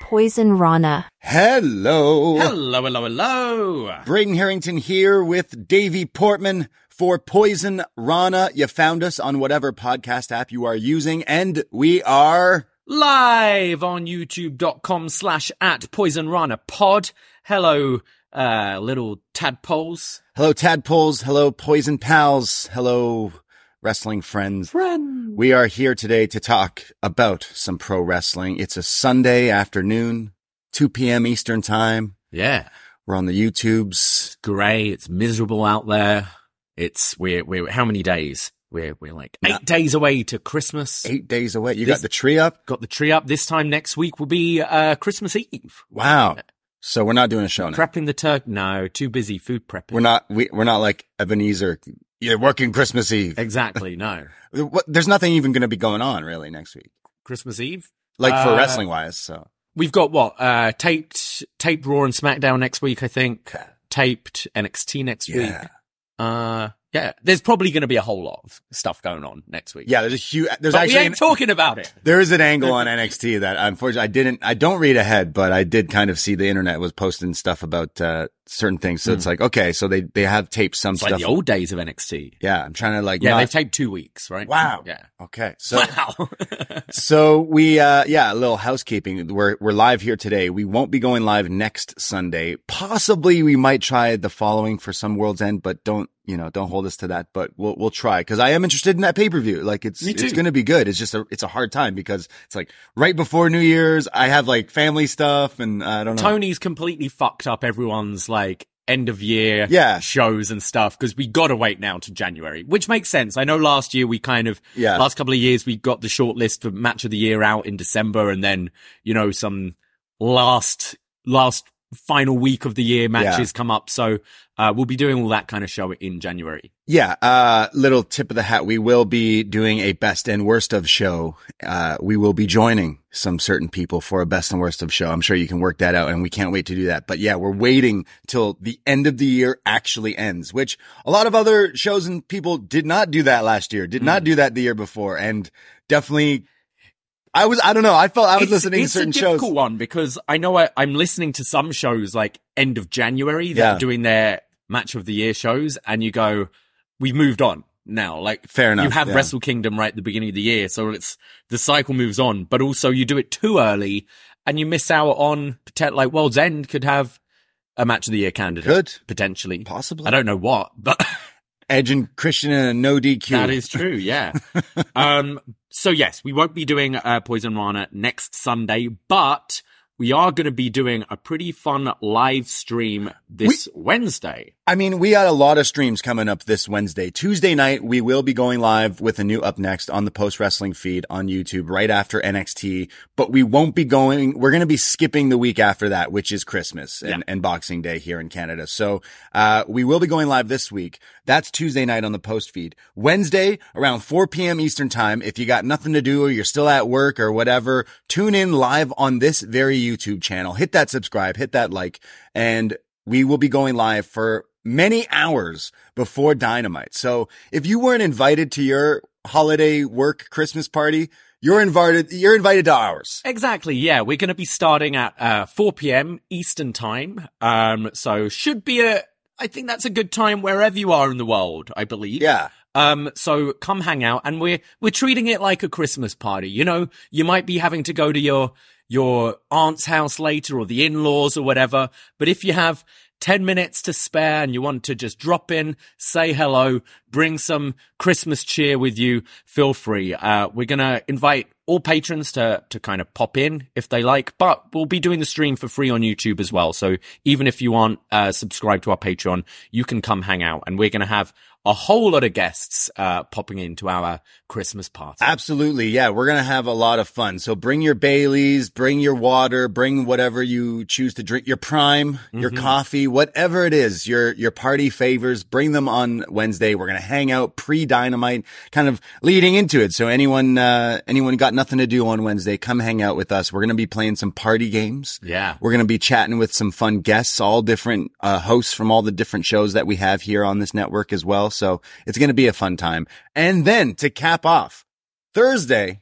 Poison Rana. Hello. Hello, hello, hello. Braden Herrington here with Davie Portman for Poison Rana. You found us on whatever podcast app you are using, and we are Live on youtube.com slash at Poison Rana pod. Hello, uh, little tadpoles. hello tadpoles, hello poison pals, hello wrestling friends. Friend. We are here today to talk about some pro wrestling. It's a Sunday afternoon, 2 p.m. Eastern time. Yeah. We're on the YouTubes. Grey. It's miserable out there. It's, we're, we're, how many days? We're, we're like eight No. days away to Christmas. Eight days away. You This- got the tree up? Got the tree up. This time next week will be, uh, Christmas Eve. Wow. So we're not doing a show now. Prepping the turkey. No, too busy food prepping. We're not, we, we're not like Ebenezer. You're working Christmas Eve. Exactly. No. What, there's nothing even going to be going on really next week, Christmas Eve. like for Uh, wrestling wise. So We've got what? Uh, taped, taped Raw and SmackDown next week, I think. Taped NXT next week. yeah, Uh, yeah. There's probably going to be a whole lot of stuff going on next week. yeah. There's a huge. There's but we actually ain't an, talking about it. there is an angle on NXT that unfortunately I didn't. I don't read ahead, but I did kind of see the internet was posting stuff about uh, certain things. So it's like okay, so they they have taped some Hmm. It's stuff. like the old days of NXT. yeah, I'm trying to like. Yeah, not- they've taped two weeks, right? Wow. Yeah. Okay, so wow. So we, uh, yeah, a little housekeeping. We're, we're live here today. We won't be going live next Sunday. Possibly we might try the following for some World's End, but don't, you know, don't hold us to that, but we'll, we'll try. Cause I am interested in that pay-per-view. Like it's, it's going to be good. It's just a, it's a hard time because it's like right before New Year's. I have like family stuff and I don't know. Tony's completely fucked up everyone's like end of year Yeah. shows and stuff because we got to wait now to January, which makes sense. I know last year we kind of, Yeah. last couple of years we got the short list for match of the year out in December and then, you know, some last, last final week of the year matches come up. So, uh, we'll be doing all that kind of show in January. Yeah, uh, little tip of the hat. We will be doing a best and worst of show. Uh, we will be joining some certain people for a best and worst of show. I'm sure you can work that out and we can't wait to do that. But yeah, we're waiting till the end of the year actually ends, which a lot of other shows and people did not do that last year, did not do that the year before and definitely I was, I don't know. I felt I was it's, listening it's to certain a difficult shows. one because I know I, I'm listening to some shows like end of January Yeah. are doing their match of the year shows, and you go, "We've moved on now." Like Fair enough, You have yeah. Wrestle Kingdom right at the beginning of the year, so it's the cycle moves on, but also you do it too early, and you miss out on like World's End could have a match of the year candidate Could. potentially. Possibly. I don't know what, but. Edge and Christian in a no DQ. That is true, yeah. um, so yes, we won't be doing uh, Poison Rana next Sunday, but we are going to be doing a pretty fun live stream this Wednesday. I mean, we got a lot of streams coming up this Wednesday. Tuesday night, we will be going live with a new up next on the post wrestling feed on YouTube right after NXT, but we won't be going, we're going to be skipping the week after that, which is Christmas and, Yeah. and Boxing Day here in Canada. So, uh, we will be going live this week. That's Tuesday night on the post feed. Wednesday around 4 p.m. Eastern time. If you got nothing to do or you're still at work or whatever, tune in live on this very YouTube channel. Hit that subscribe, hit that like, and we will be going live for many hours before Dynamite. So if you weren't invited to your holiday work Christmas party, you're invited, you're invited to ours. Exactly, yeah. We're going to be starting at uh, 4 p.m. Eastern time. Um, so should be a, I think that's a good time wherever you are in the world, I believe. Yeah. Um, so come hang out and we're, we're treating it like a Christmas party. You know, you might be having to go to your, your aunt's house later or the in-laws or whatever. But if you have 10 minutes to spare and you want to just drop in, say hello, bring some Christmas cheer with you, feel free. Uh, we're going to invite all patrons to, to kind of pop in if they like, but we'll be doing the stream for free on YouTube as well. So even if you aren't, uh, subscribed to our Patreon, you can come hang out and we're going to have a whole lot of guests, uh, popping into our Christmas party. Absolutely. Yeah. We're going to have a lot of fun. So bring your Baileys, bring your water, bring whatever you choose to drink, your prime, your coffee, whatever it is, your, your party favors, bring them on Wednesday. We're going to hang out pre dynamite, kind of leading into it. So anyone, uh, anyone got nothing to do on Wednesday, come hang out with us. We're going to be playing some party games. Yeah. We're going to be chatting with some fun guests, all different, uh, hosts from all the different shows that we have here on this network as well. So it's going to be a fun time. And then to cap off Thursday,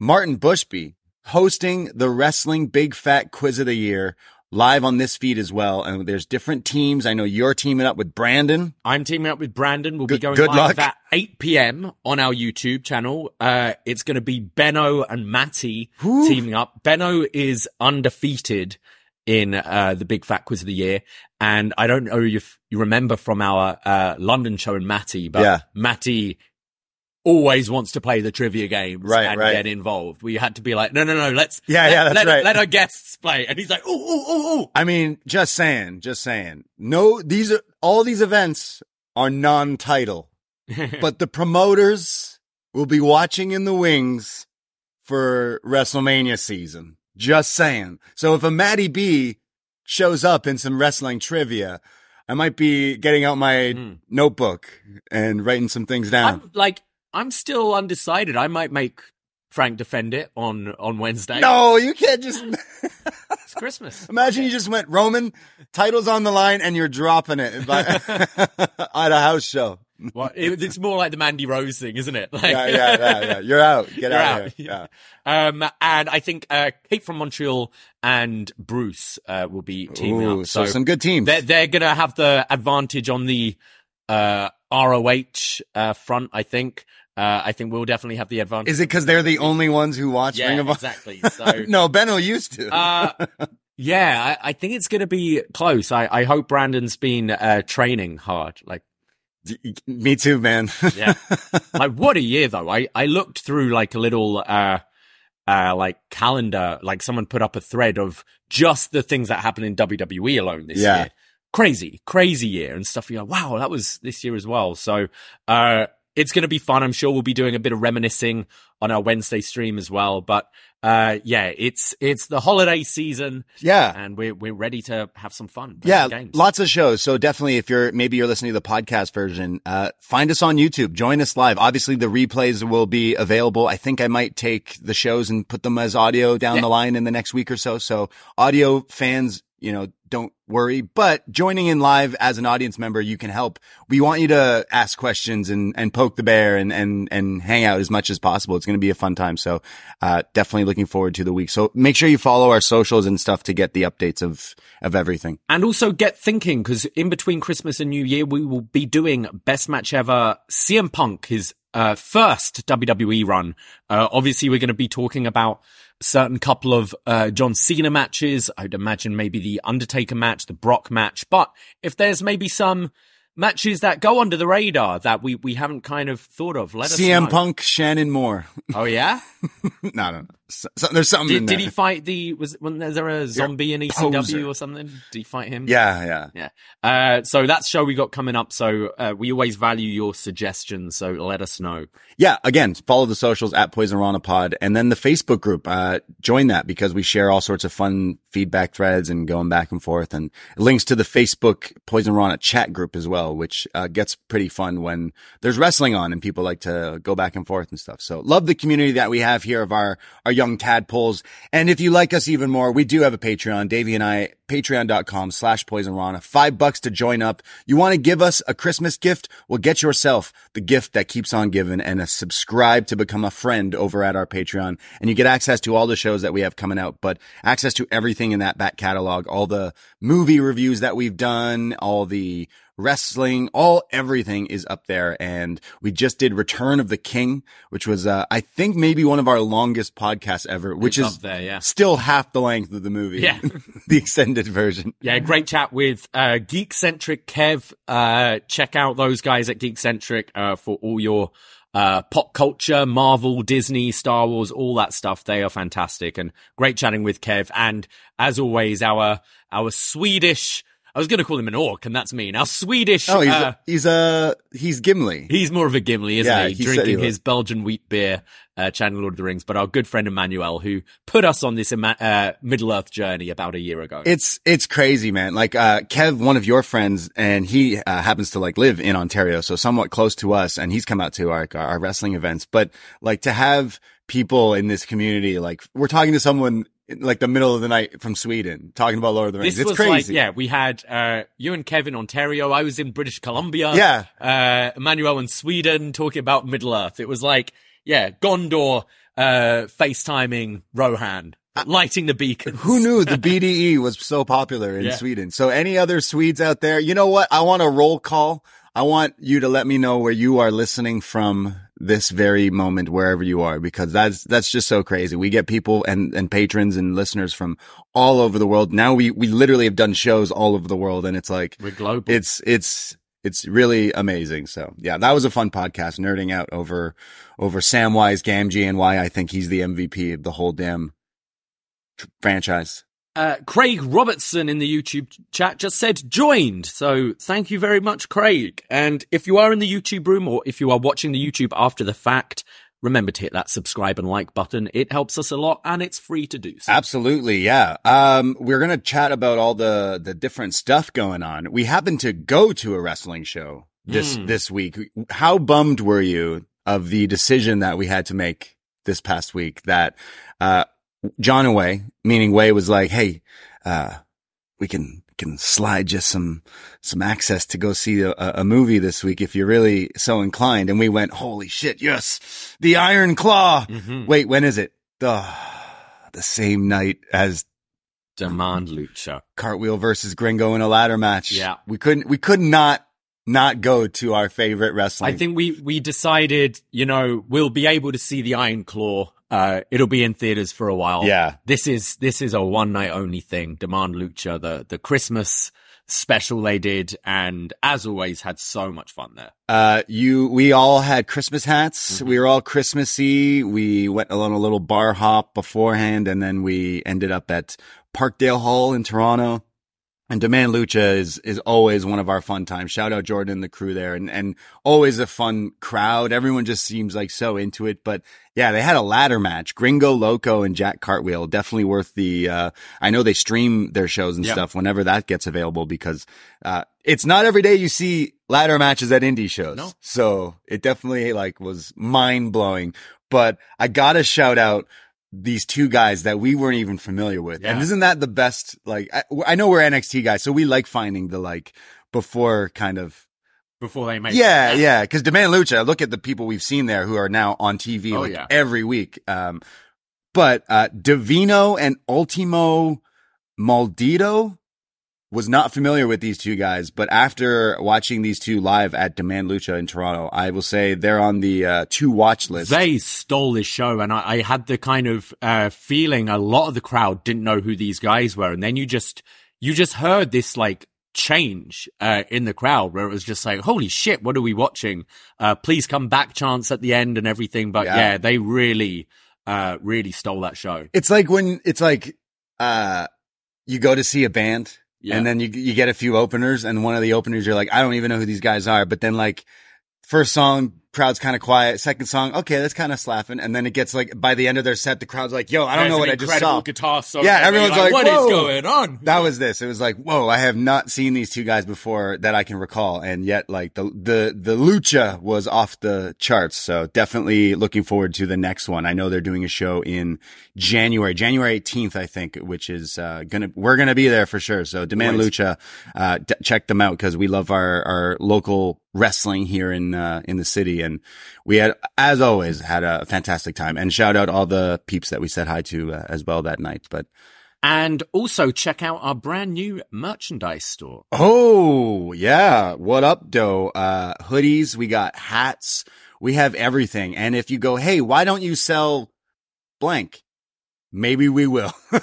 Martin Bushby hosting the wrestling big fat quiz of the year live on this feed as well. And there's different teams. I know you're teaming up with Brandon. I'm teaming up with Brandon. We'll Good- be going good live luck. at 8 p.m. on our YouTube channel. Uh, it's going to be Benno and Matty Whew. teaming up. Benno is undefeated in uh, the Big Fat Quiz of the Year, and I don't know if you remember from our uh, London show and Matty, but Yeah. Matty always wants to play the trivia games Right, and right. get involved. We had to be like, no, no, no, let's Yeah, let, yeah, that's let, right. let our guests play, and he's like, ooh, ooh, ooh, ooh. I mean, just saying, just saying. No, these are all these events are non-title, but the promoters will be watching in the wings for WrestleMania season. Just saying. So if a Matty B shows up in some wrestling trivia, I might be getting out my Mm. notebook and writing some things down. I'm like, I'm still undecided. I might make Frank defend it on on Wednesday. no, you can't just it's Christmas. imagine you just went Roman titles on the line and you're dropping it by, at a house show. Well, it, it's more like the Mandy Rose thing, isn't it? Like, Yeah, yeah, yeah, yeah. You're out. Get You're out, out. of here. Yeah. Um, and I think uh, Kate from Montreal and Bruce uh, will be teaming Ooh, up. so, So, some good teams. they're they're gonna have the advantage on the uh, ROH uh, front. I think. Uh, I think we'll definitely have the advantage. Is it because they're the only ones who watch yeah, Ring of Honor? exactly. So. no, Benno used to. Uh, yeah, I, I think it's going to be close. I, I hope Brandon's been uh, training hard. Like, Me too, man. yeah, like what a year though. I, I looked through like a little, uh, uh, like calendar, like someone put up a thread of just the things that happened in WWE alone this Yeah. year. Crazy, crazy year and stuff. You're like, wow, that was this year as well. So, uh, it's going to be fun. I'm sure we'll be doing a bit of reminiscing on our Wednesday stream as well. But, uh, yeah, it's, it's the holiday season yeah. and we're we're ready to have some fun. Yeah, games. lots of shows. So definitely, if you're maybe you're listening to the podcast version, uh, find us on YouTube. Join us live. Obviously, the replays will be available. I think I might take the shows and put them as audio down Yeah. the line in the next week or so. So audio fans, you know, don't worry. But joining in live as an audience member, you can help. We want you to ask questions and and poke the bear and and and hang out as much as possible. It's going to be a fun time. So uh, definitely looking forward to the week. So make sure you follow our socials and stuff to get the updates of of everything. and also get thinking because in between Christmas and New Year we will be doing best match ever. CM Punk his uh, first WWE run. Uh, obviously, we're going to be talking about certain couple of uh, John Cena matches. I'd imagine maybe the Undertaker match, the Brock match. But if there's maybe some matches that go under the radar that we we haven't kind of thought of, let us CM know. Punk, Shannon Moore. Oh yeah. no, no, no. So, so- there's something in Did, did he fight the? Was was there a zombie in ECW poser. or something? Did he fight him? Yeah, yeah. yeah. Uh, so that's show we got coming up. So uh, we always value your suggestions. So let us know. Yeah, again, follow the socials at Poison Rana Pod and then the Facebook group. Uh, join that because we share all sorts of fun feedback threads and going back and forth and links to the Facebook Poison Rana chat group as well, which, uh, gets pretty fun when there's wrestling on and people like to go back and forth and stuff. So love the community that we have here of our, our young tadpoles. And if you like us even more, we do have a Patreon, Davie and I, patreon.com slash poison rana. Five bucks to join up. You want to give us a Christmas gift? Well, get yourself the gift that keeps on giving and subscribe to become a friend over at our Patreon. And you get access to all the shows that we have coming out, but access to everything in that back catalog, all the movie reviews that we've done, all the wrestling, all everything is up there. And we just did Return of the King, which was, uh, I think maybe one of our longest podcasts ever, which It's is there, yeah. still half the length of the movie. Yeah. the extended version. Yeah, great chat with uh, Geekcentric Kev. Uh, check out those guys at Geekcentric uh, for all your uh, pop culture, Marvel, Disney, Star Wars, all that stuff. They are fantastic and great chatting with Kev. And as always, our our Swedish. I was going to call him an orc, and that's mean. Our Swedish. Oh, he's uh, a, he's a he's Gimli. He's more of a Gimli, isn't Yeah, he? he said he Drinking his Belgian wheat beer, uh, chanting Lord of the Rings. But our good friend Emmanuel, who put us on this ima- uh, Middle Earth journey about a year ago. It's it's crazy, man. Like uh Kev, one of your friends, and he uh, happens to like live in Ontario, so somewhat close to us, and he's come out to our our wrestling events. But like to have people in this community, like we're talking to someone in, like the middle of the night from Sweden, talking about Lord of the Rings. this it's was crazy. like, yeah, we had uh, you and Kevin Ontario. I was in British Columbia. Yeah. uh, Emmanuel in Sweden talking about Middle Earth. It was like, yeah, Gondor uh, FaceTiming Rohan, lighting the beacon. Who knew the BDE was so popular in Yeah. Sweden? So any other Swedes out there, you know what? I want a roll call. I want you to let me know where you are listening from this very moment, wherever you are, because that's, that's just so crazy. We get people and, and patrons and listeners from all over the world. Now we, we literally have done shows all over the world and it's like, We're global. it's, it's, it's really amazing. So yeah, that was a fun podcast, nerding out over, over Samwise Gamgee and why I think he's the MVP of the whole damn tr- franchise. Uh, Craig Robertson in the YouTube chat just said joined. So thank you very much, Craig. And if you are in the YouTube room or if you are watching the YouTube after the fact, remember to hit that subscribe and like button. It helps us a lot and it's free to do so. Absolutely, yeah. Um, we're gonna chat about all the the different stuff going on. We happened to go to a wrestling show this Mm. this week. How bummed were you of the decision that we had to make this past week? That uh, John Away, meaning Way, was like, "Hey, uh, we can can slide just some some access to go see a, a movie this week if you're really so inclined." And we went, "Holy shit, yes, the Iron Claw." Mhm. Wait, when is it? The the same night as Demand Lucha. Cartwheel versus Gringo in a ladder match. Yeah. we couldn't. We could not not go to our favorite wrestling. I think we, we decided, you know, we'll be able to see the Iron Claw. Uh, it'll be in theaters for a while. Yeah. This is, this is a one night only thing. Demand Lucha, the, the Christmas special they did. And as always, had so much fun there. Uh, you, we all had Christmas hats. Mm-hmm. We were all Christmassy. We went on a little bar hop beforehand and then we ended up at Parkdale Hall in Toronto. And Demand Lucha is, is always one of our fun times. Shout out Jordan and the crew there and, and always a fun crowd. Everyone just seems like so into it. But yeah, they had a ladder match. Gringo Loco and Jack Cartwheel. Definitely worth the, uh, I know they stream their shows and Yep. stuff whenever that gets available because, uh, it's not every day you see ladder matches at indie shows. No. So it definitely like was mind blowing. But I gotta shout out these two guys that we weren't even familiar with. And isn't that the best? Like, I, I know we're NXT guys, so we like finding the like before kind of. Before they make Yeah, yeah. Cause Demand Lucha, look at the people we've seen there who are now on TV Oh, like yeah. every week. Um, but, uh, Davino and Ultimo Maldito was not familiar with these two guys, but after watching these two live at Demand Lucha in Toronto, I will say they're on the, uh, two watch list. They stole this show, and I, I had the kind of uh, feeling a lot of the crowd didn't know who these guys were, and then you just you just heard this like change uh, in the crowd where it was just like, "Holy shit, what are we watching?" Uh, please come back, chance at the end and everything. But Yeah. yeah, they really, uh, really stole that show. It's like when it's like, uh, you go to see a band Yeah. and then you, you get a few openers and one of the openers, you're like, I don't even know who these guys are. But then like first song, crowd's kind of quiet. Second song, okay, that's kind of slapping. And then it gets like by the end of their set, the crowd's like, yo, I don't know what I just saw. guitar solo. Yeah, everyone's like, "What is "Whoa." going on?" That was this. It was like, whoa, I have not seen these two guys before that I can recall. And yet like the, the, the lucha was off the charts. So definitely looking forward to the next one. I know they're doing a show in January, January 18th, I think, which is, uh, gonna, we're gonna be there for sure. So Demand Nice. Lucha, uh, d- check them out because we love our, our local wrestling here in, uh, in the city. And we had, as always, had a fantastic time and shout out all the peeps that we said hi to uh, as well that night. But And also check out our brand new merchandise store. Oh, yeah. What up, doe? Uh, hoodies. We got hats. We have everything. And if you go, Hey, why don't you sell blank? Maybe we will.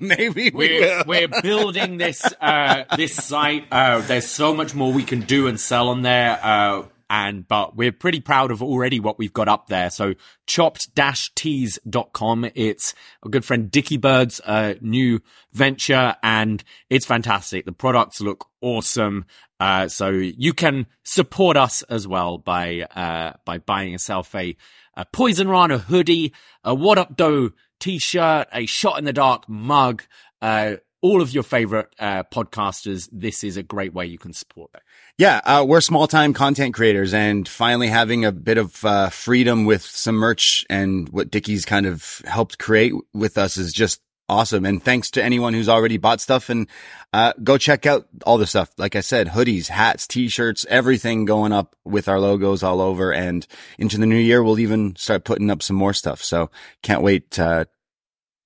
Maybe we We're, will. we're building this uh, this site. Uh, there's so much more we can do and sell on there. Uh, and but we're pretty proud of already what we've got up there. So chopped-tees.com. It's a good friend Dickie Bird's uh, new venture and it's fantastic. The products look awesome. Uh, so you can support us as well by uh, by buying yourself a, a Poison Rana hoodie, a What Up Doe t-shirt, a Shot in the Dark mug, uh, all of your favorite uh, podcasters. This is a great way you can support them. Yeah, uh, we're small time content creators and finally having a bit of uh, freedom with some merch and what Dickie's kind of helped create with us is just awesome. And thanks to anyone who's already bought stuff and, uh, go check out all the stuff. Like I said, hoodies, hats, t-shirts, everything going up with our logos all over. And into the new year, we'll even start putting up some more stuff. So can't wait, uh,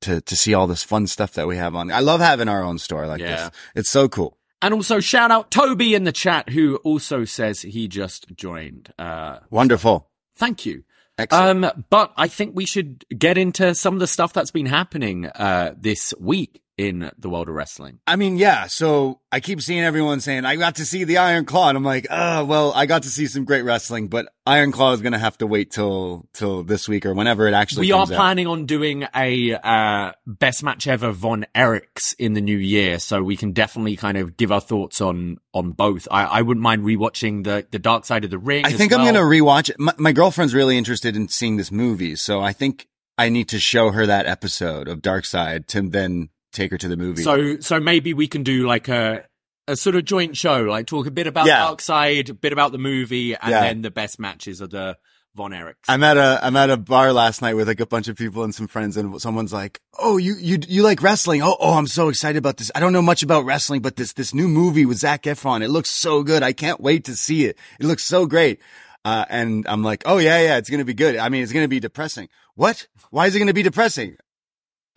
to, to see all this fun stuff that we have on. I love having our own store like Yeah. this. It's so cool. And also shout out Toby in the chat who also says he just joined. Uh, Wonderful. thank you. Excellent. Um, but I think we should get into some of the stuff that's been happening uh, this week in the world of wrestling. I mean, yeah. So I keep seeing everyone saying, I got to see the Iron Claw. And I'm like, oh, well, I got to see some great wrestling, but Iron Claw is going to have to wait till, till this week or whenever it actually We are comes out. planning on doing a uh, best match ever Von Erichs in the new year, so we can definitely kind of give our thoughts on on both. I, I wouldn't mind rewatching the the Dark Side of the Ring. I think I'm going to rewatch it. My, my girlfriend's really interested in seeing this movie. So I think I need to show her that episode of Dark Side to then take her to the movie. So so maybe we can do like a a sort of joint show, like talk a bit about Yeah. Dark Side, a bit about the movie, and Yeah. then the best matches of the Von Erichs. I'm at a I'm at a bar last night with like a bunch of people and some friends, and someone's like, "Oh, you you you like wrestling? Oh, oh, I'm so excited about this. I don't know much about wrestling, but this this new movie with Zac Efron, it looks so good. I can't wait to see it. It looks so great." Uh, and I'm like, "Oh yeah, yeah, it's gonna be good. I mean, it's gonna be depressing. What? Why is it gonna be depressing?"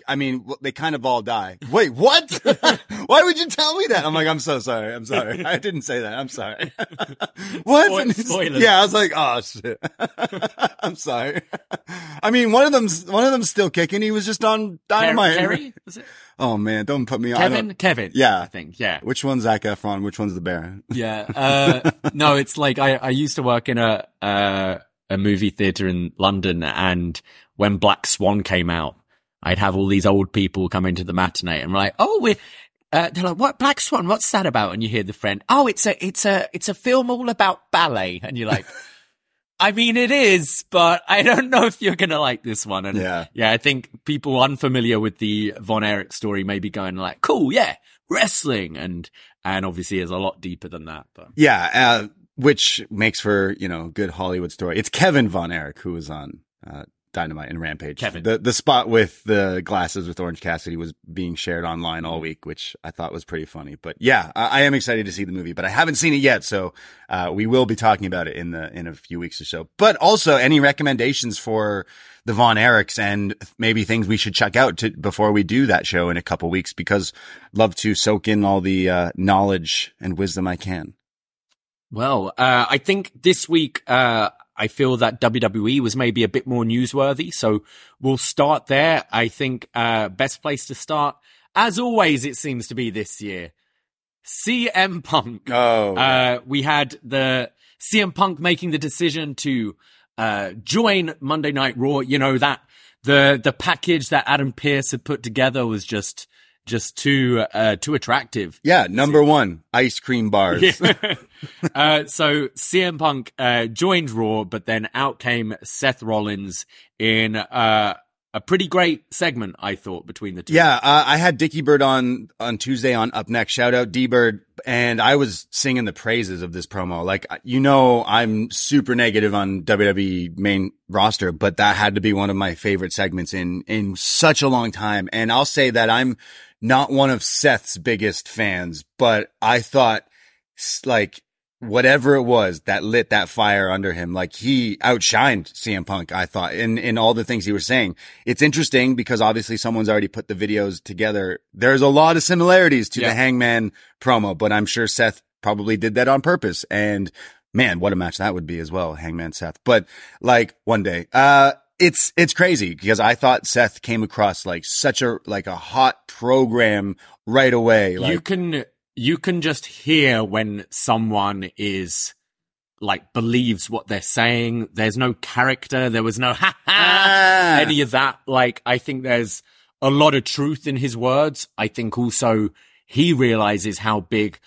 I mean, they kind of all die. Wait, what? Why would you tell me that? I'm like, I'm so sorry. I'm sorry. I didn't say that. I'm sorry. what? Spoil- spoilers. Yeah, I was like, oh shit. I'm sorry. I mean, one of them's one of them's still kicking. He was just on dynamite. It? Oh man, don't put me on. Kevin? Kevin. Yeah. I think. Yeah. Which one's Zac Efron? Which one's the bear? Yeah. Uh, no, it's like I, I used to work in a, uh, a movie theater in London and when Black Swan came out, I'd have all these old people come into the matinee and we're like, oh, we're, uh, they're like, what Black Swan? What's that about? And you hear the friend, oh, it's a, it's a, it's a film all about ballet. And you're like, I mean, it is, but I don't know if you're going to like this one. And Yeah. yeah, I think people unfamiliar with the Von Erich story may be going like, cool, yeah, wrestling. And, and obviously is a lot deeper than that, but. Yeah, uh, which makes for you know good Hollywood story. It's Kevin Von Erich who was on uh, Dynamite and Rampage. Kevin. the the spot with the glasses with Orange Cassidy was being shared online all week, which I thought was pretty funny. But yeah, I, I am excited to see the movie, but I haven't seen it yet, so uh, we will be talking about it in the in a few weeks or so. But also, any recommendations for the Von Erichs and maybe things we should check out to, before we do that show in a couple weeks? Because love to soak in all the uh, knowledge and wisdom I can. Well, uh, I think this week, uh, I feel that WWE was maybe a bit more newsworthy. So we'll start there. I think, uh, best place to start, as always, it seems to be this year. CM Punk. Oh, Uh, we had the CM Punk making the decision to, uh, join Monday Night Raw. You know, that the, the package that Adam Pearce had put together was just, just too, uh, too attractive. Yeah, number one, ice cream bars. uh, so CM Punk uh, joined Raw, but then out came Seth Rollins in uh, a pretty great segment, I thought, between the two. Yeah, uh, I had Dickie Bird on on Tuesday on Up Next. Shout out D Bird, and I was singing the praises of this promo. Like you know, I'm super negative on WWE main roster, but that had to be one of my favorite segments in in such a long time. And I'll say that I'm not one of Seth's biggest fans, but I thought like whatever it was that lit that fire under him, like he outshined CM Punk, I thought, in, in all the things he was saying. It's interesting because obviously someone's already put the videos together. There's a lot of similarities to Yeah. the Hangman promo, but I'm sure Seth probably did that on purpose. And man, what a match that would be as well, Hangman Seth. But like one day, uh, it's, it's crazy because I thought Seth came across like such a, like a hot program right away. Like, you can you can just hear when someone is like believes what they're saying. There's no character. There was no ha ha Ah. any of that. Like I think there's a lot of truth in his words. I think also he realizes how big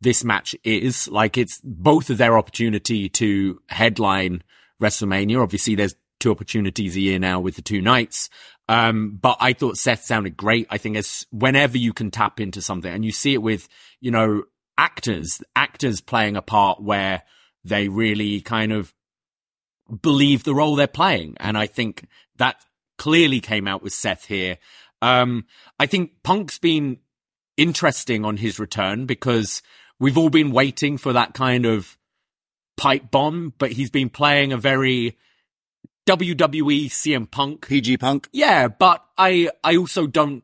this match is. Like it's both of their opportunity to headline WrestleMania. Obviously, there's two opportunities a year now with the two nights. Um, but I thought Seth sounded great. I think as whenever you can tap into something and you see it with, you know, actors, actors playing a part where they really kind of believe the role they're playing. And I think that clearly came out with Seth here. Um, I think Punk's been interesting on his return because we've all been waiting for that kind of pipe bomb, but he's been playing a very WWE CM Punk. PG Punk. Yeah, but I I also don't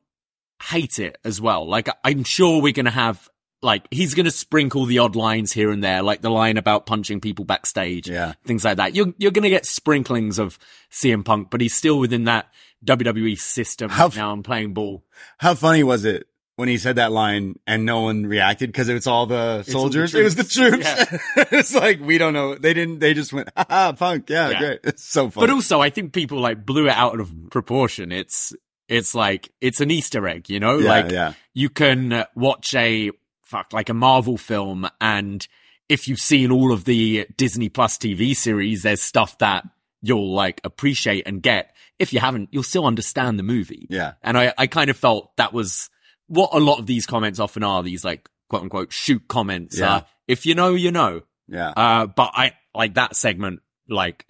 hate it as well. Like I'm sure we're gonna have like he's gonna sprinkle the odd lines here and there, like the line about punching people backstage, Yeah. things like that. You're you're gonna get sprinklings of CM Punk, but he's still within that WWE system. How- now I'm playing ball. How funny was it when he said that line and no one reacted because all the all the soldiers? it was the troops. troops. it's like we don't know. They didn't. They just went, "Ha punk, yeah, Yeah. great." It's so funny. But also, I think people like blew it out of proportion. It's it's like it's an Easter egg, you know. yeah, like yeah, you can watch a fuck like a Marvel film, and if you've seen all of the Disney Plus TV series, there's stuff that you'll like appreciate and get. If you haven't, you'll still understand the movie. yeah, And I, I kind of felt that was what a lot of these comments often are. These like quote unquote shoot comments. Yeah. Uh, if you know, you know. yeah. Uh, but I like that segment. Like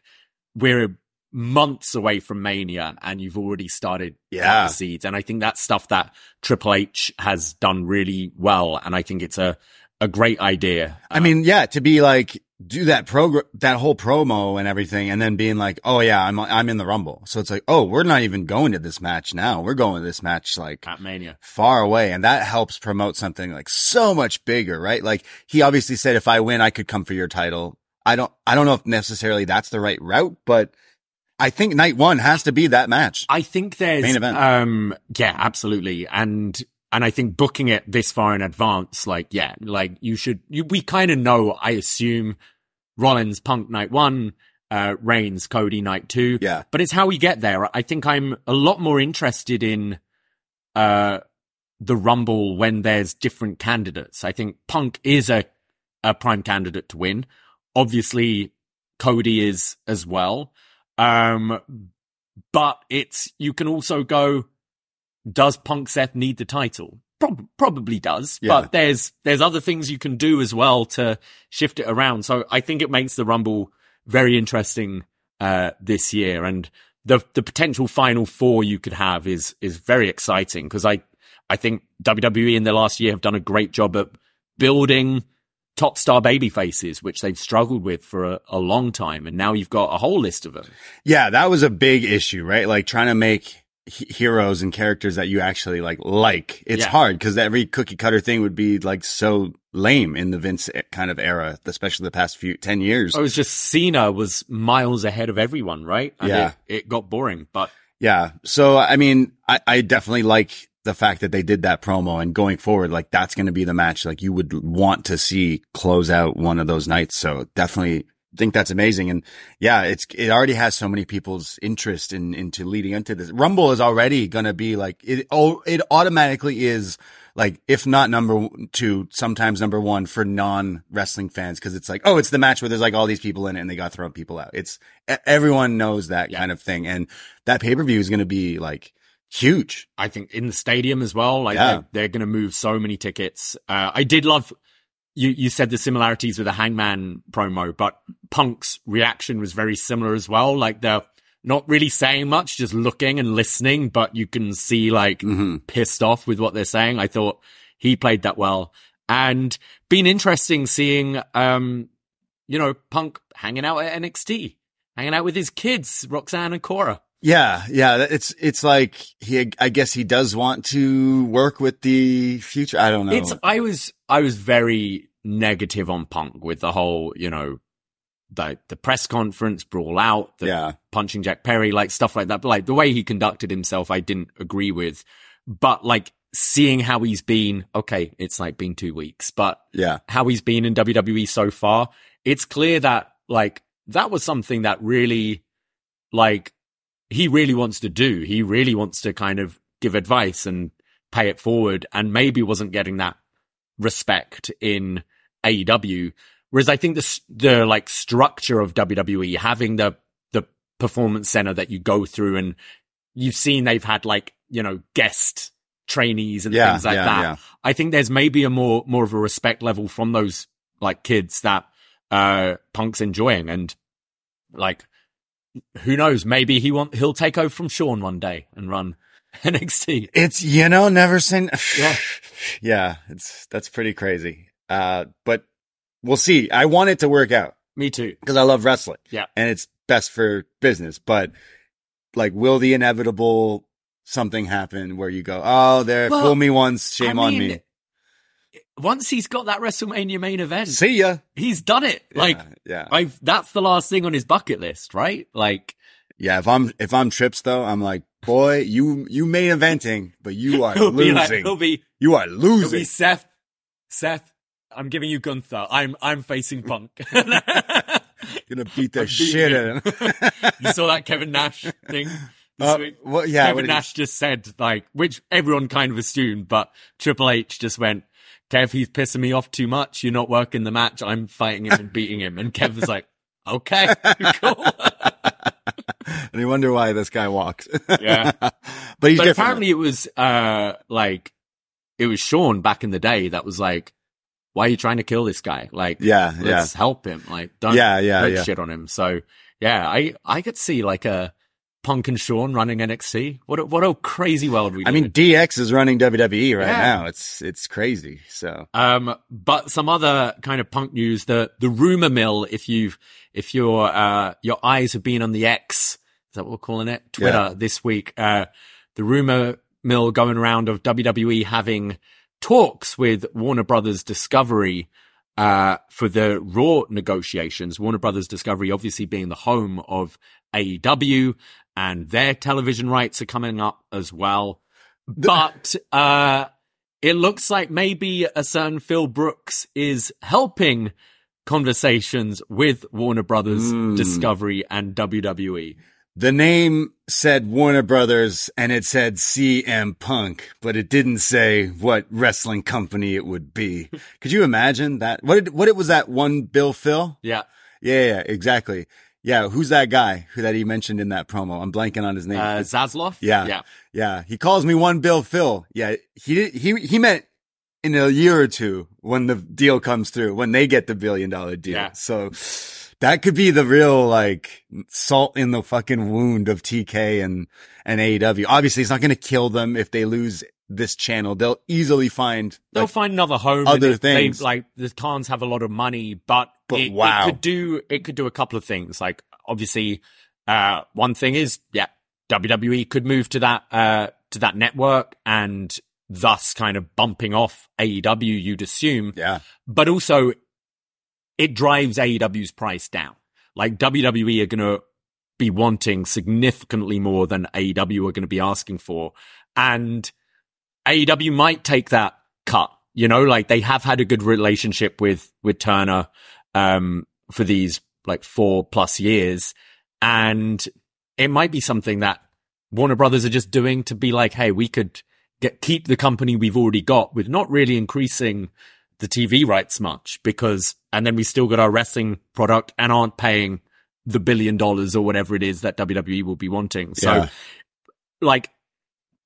we're months away from Mania, and you've already started Yeah. the seeds. And I think that's stuff that Triple H has done really well. And I think it's a a great idea. I mean, yeah, to be like do that program, that whole promo and everything, and then being like, "Oh yeah, I'm I'm in the Rumble." So it's like, "Oh, we're not even going to this match now. We're going to this match like at Mania. far away," and that helps promote something like so much bigger, right? Like he obviously said, "If I win, I could come for your title." I don't, I don't know if necessarily that's the right route, but I think night one has to be that match. I think there's Main event. um yeah, absolutely. And and I think booking it this far in advance, like yeah, like you should you we kind of know, I assume Rollins Punk night one, uh Reigns Cody night two. Yeah. But it's how we get there. I think I'm a lot more interested in uh the Rumble when there's different candidates. I think Punk is a a prime candidate to win. Obviously Cody is as well. Um but it's you can also go does Punk Seth need the title? Prob- probably does, Yeah. but there's there's other things you can do as well to shift it around. So I think it makes the Rumble very interesting uh, this year, and the the potential final four you could have is is very exciting because I I think WWE in the last year have done a great job at building top star baby faces, which they've struggled with for a, a long time, and now you've got a whole list of them. Yeah, that was a big issue, right? Like trying to make heroes and characters that you actually like like. It's Yeah. hard because every cookie cutter thing would be like so lame in the Vince kind of era, especially the past few 10 years. I was just Cena was miles ahead of everyone, right? And Yeah. it, it got boring, but Yeah. So, I mean, I, I definitely like the fact that they did that promo and going forward, like that's going to be the match like you would want to see close out one of those nights. So definitely think that's amazing. And yeah, it's, it already has so many people's interest in, into leading into this. Rumble is already going to be like, it, oh, it automatically is like, if not number two, sometimes number one for non wrestling fans. Cause it's like, oh, it's the match where there's like all these people in it and they got thrown people out. It's everyone knows that Yeah. kind of thing. And that pay per view is going to be like huge. I think in the stadium as well, like Yeah. they're, they're going to move so many tickets. Uh, I did love you. You said the similarities with the Hangman promo, but Punk's reaction was very similar as well. Like they're not really saying much, just looking and listening, but you can see like Mm-hmm. pissed off with what they're saying. I thought he played that well, and been interesting seeing, um, you know, Punk hanging out at NXT, hanging out with his kids, Roxanne and Cora. Yeah, yeah. It's it's like he. I guess he does want to work with the future. I don't know. It's I was I was very negative on Punk with the whole, you know, the the press conference brawl out, the Yeah. punching Jack Perry, like stuff like that. But like the way he conducted himself, I didn't agree with. But like seeing how he's been, okay, it's like been two weeks, but yeah, how he's been in WWE so far, it's clear that like that was something that really like he really wants to do. He really wants to kind of give advice and pay it forward and maybe wasn't getting that respect in AEW. Whereas I think the the like structure of WWE having the the performance center that you go through and you've seen they've had like, you know, guest trainees and Yeah, things like yeah, that. yeah. I think there's maybe a more more of a respect level from those like kids that uh Punk's enjoying and like who knows maybe he want he'll take over from Sean one day and run NXT. It's you know never seen. Yeah. yeah, it's that's pretty crazy. Uh, but we'll see. I want it to work out Me too. because I love wrestling. Yeah. and it's best for business. But like, will the inevitable something happen where you go, oh, there, Well, fool me once, shame I on me. Once he's got that WrestleMania main event, See ya. he's done it. Like, yeah, yeah. i that's the last thing on his bucket list, right? Like, Yeah, if I'm if I'm trips though, I'm like, boy, you you main eventing, but you are he'll be losing. like, he'll be, you are losing. he'll be Seth, Seth. I'm giving you Gunther. I'm, I'm facing Punk. Gonna beat the shit out of him. you saw that Kevin Nash thing Uh, well, yeah, Kevin Nash just said, like, which everyone kind of assumed, but Triple H just went, Kev, he's pissing me off too much. You're not working the match. I'm fighting him and beating him. And Kev was like, okay, cool. and you wonder why this guy walks. Yeah. but he's but apparently it was, uh, like, it was Sean back in the day that was like, why are you trying to kill this guy? Like, yeah, yeah, let's help him. Like, don't, yeah, yeah, don't yeah. shit on him. So yeah, I, I could see like a Punk and Sean running NXT. What a, what a crazy world we I mean, DX is running WWE right Yeah. now. It's it's crazy. So Um, but some other kind of punk news, the, the rumor mill, if you've, if your, uh, your eyes have been on the X, is that what we're calling it? Twitter Yeah. this week, uh, the rumor mill going around of WWE having talks with Warner Brothers Discovery, uh, for the Raw negotiations. Warner Brothers Discovery obviously being the home of AEW and their television rights are coming up as well. But, uh, it looks like maybe a certain Phil Brooks is helping conversations with Warner Brothers Mm. Discovery and. WWE. the name said Warner Brothers and it said CM Punk, but it didn't say what wrestling company it would be. Could you imagine that? What did, what it was that one Bill Phil? Yeah. Yeah, yeah, exactly. Yeah, who's that guy who that he mentioned in that promo? I'm blanking on his name. Uh? Yeah. Yeah. Yeah, he calls me one Bill Phil. Yeah, he did- he he meant in a year or two when the deal comes through, when they get the billion dollar deal. Yeah. So that could be the real like salt in the fucking wound of TK and and AEW. Obviously, it's not going to kill them if they lose this channel. They'll easily find They'll like, find another home. other if they- things. like the Khans have a lot of money, but, But it, wow. it could do it could do a couple of things. Like obviously, uh, one thing is yeah, WWE could move to that uh to that network and thus kind of bumping off AEW. You'd assume, yeah, but also it drives AEW's price down. Like WWE are going to be wanting significantly more than AEW are going to be asking for. And AEW might take that cut, you know, like they have had a good relationship with, with Turner, um, for these like four plus years. And it might be something that Warner Brothers are just doing to be like, Hey, we could get, keep the company we've already got with not really increasing the TV rights much because, and then we still got our wrestling product and aren't paying the billion dollars or whatever it is that WWE will be wanting. So, Yeah. like,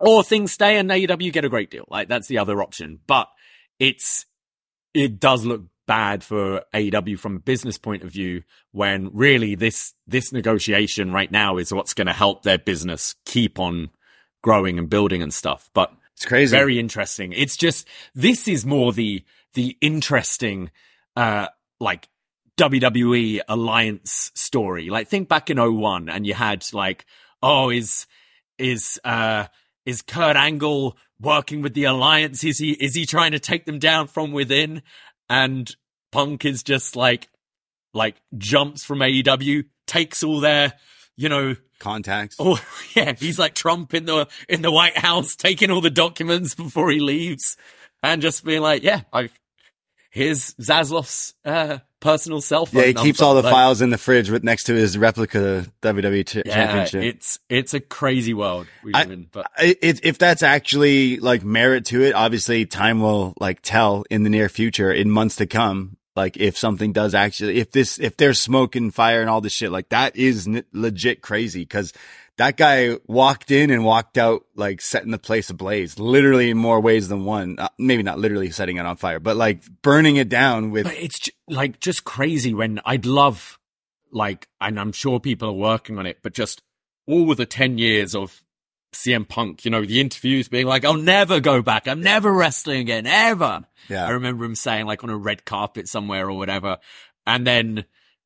or things stay and AEW get a great deal. Like, that's the other option. But it's, it does look bad for AEW from a business point of view when really this, this negotiation right now is what's going to help their business keep on growing and building and stuff. But it's crazy. very interesting. It's just this is more the the interesting uh like WWE alliance story. Like think back in 01 and you had like oh is is uh is Kurt Angle working with the alliance? Is he is he trying to take them down from within? And Punk is just like like jumps from AEW, takes all their you know Contacts. Oh yeah, he's like Trump in the in the White House, taking all the documents before he leaves, and just being like, "Yeah, I here's Zaslav's uh, personal cell phone." yeah, he keeps all the. Like, files in the fridge with next to his replica WWE ch- Yeah, championship. it's it's a crazy world we I- in, but I- it, if that's actually like merit to it, obviously time will like tell in the near future, in months to come. Like if something does actually, if this, if there's smoke and fire and all this shit, like that is n- legit crazy because that guy walked in and walked out like setting the place ablaze, literally in more ways than one. Uh, maybe not literally setting it on fire, but like burning it down with. but it's ju- like just crazy when I'd love like, and I'm sure people are working on it, but just all the ten years of CM Punk, you know, the interviews being like, I'll never go back. I'm never wrestling again, ever. Yeah. I remember him saying like on a red carpet somewhere or whatever. And then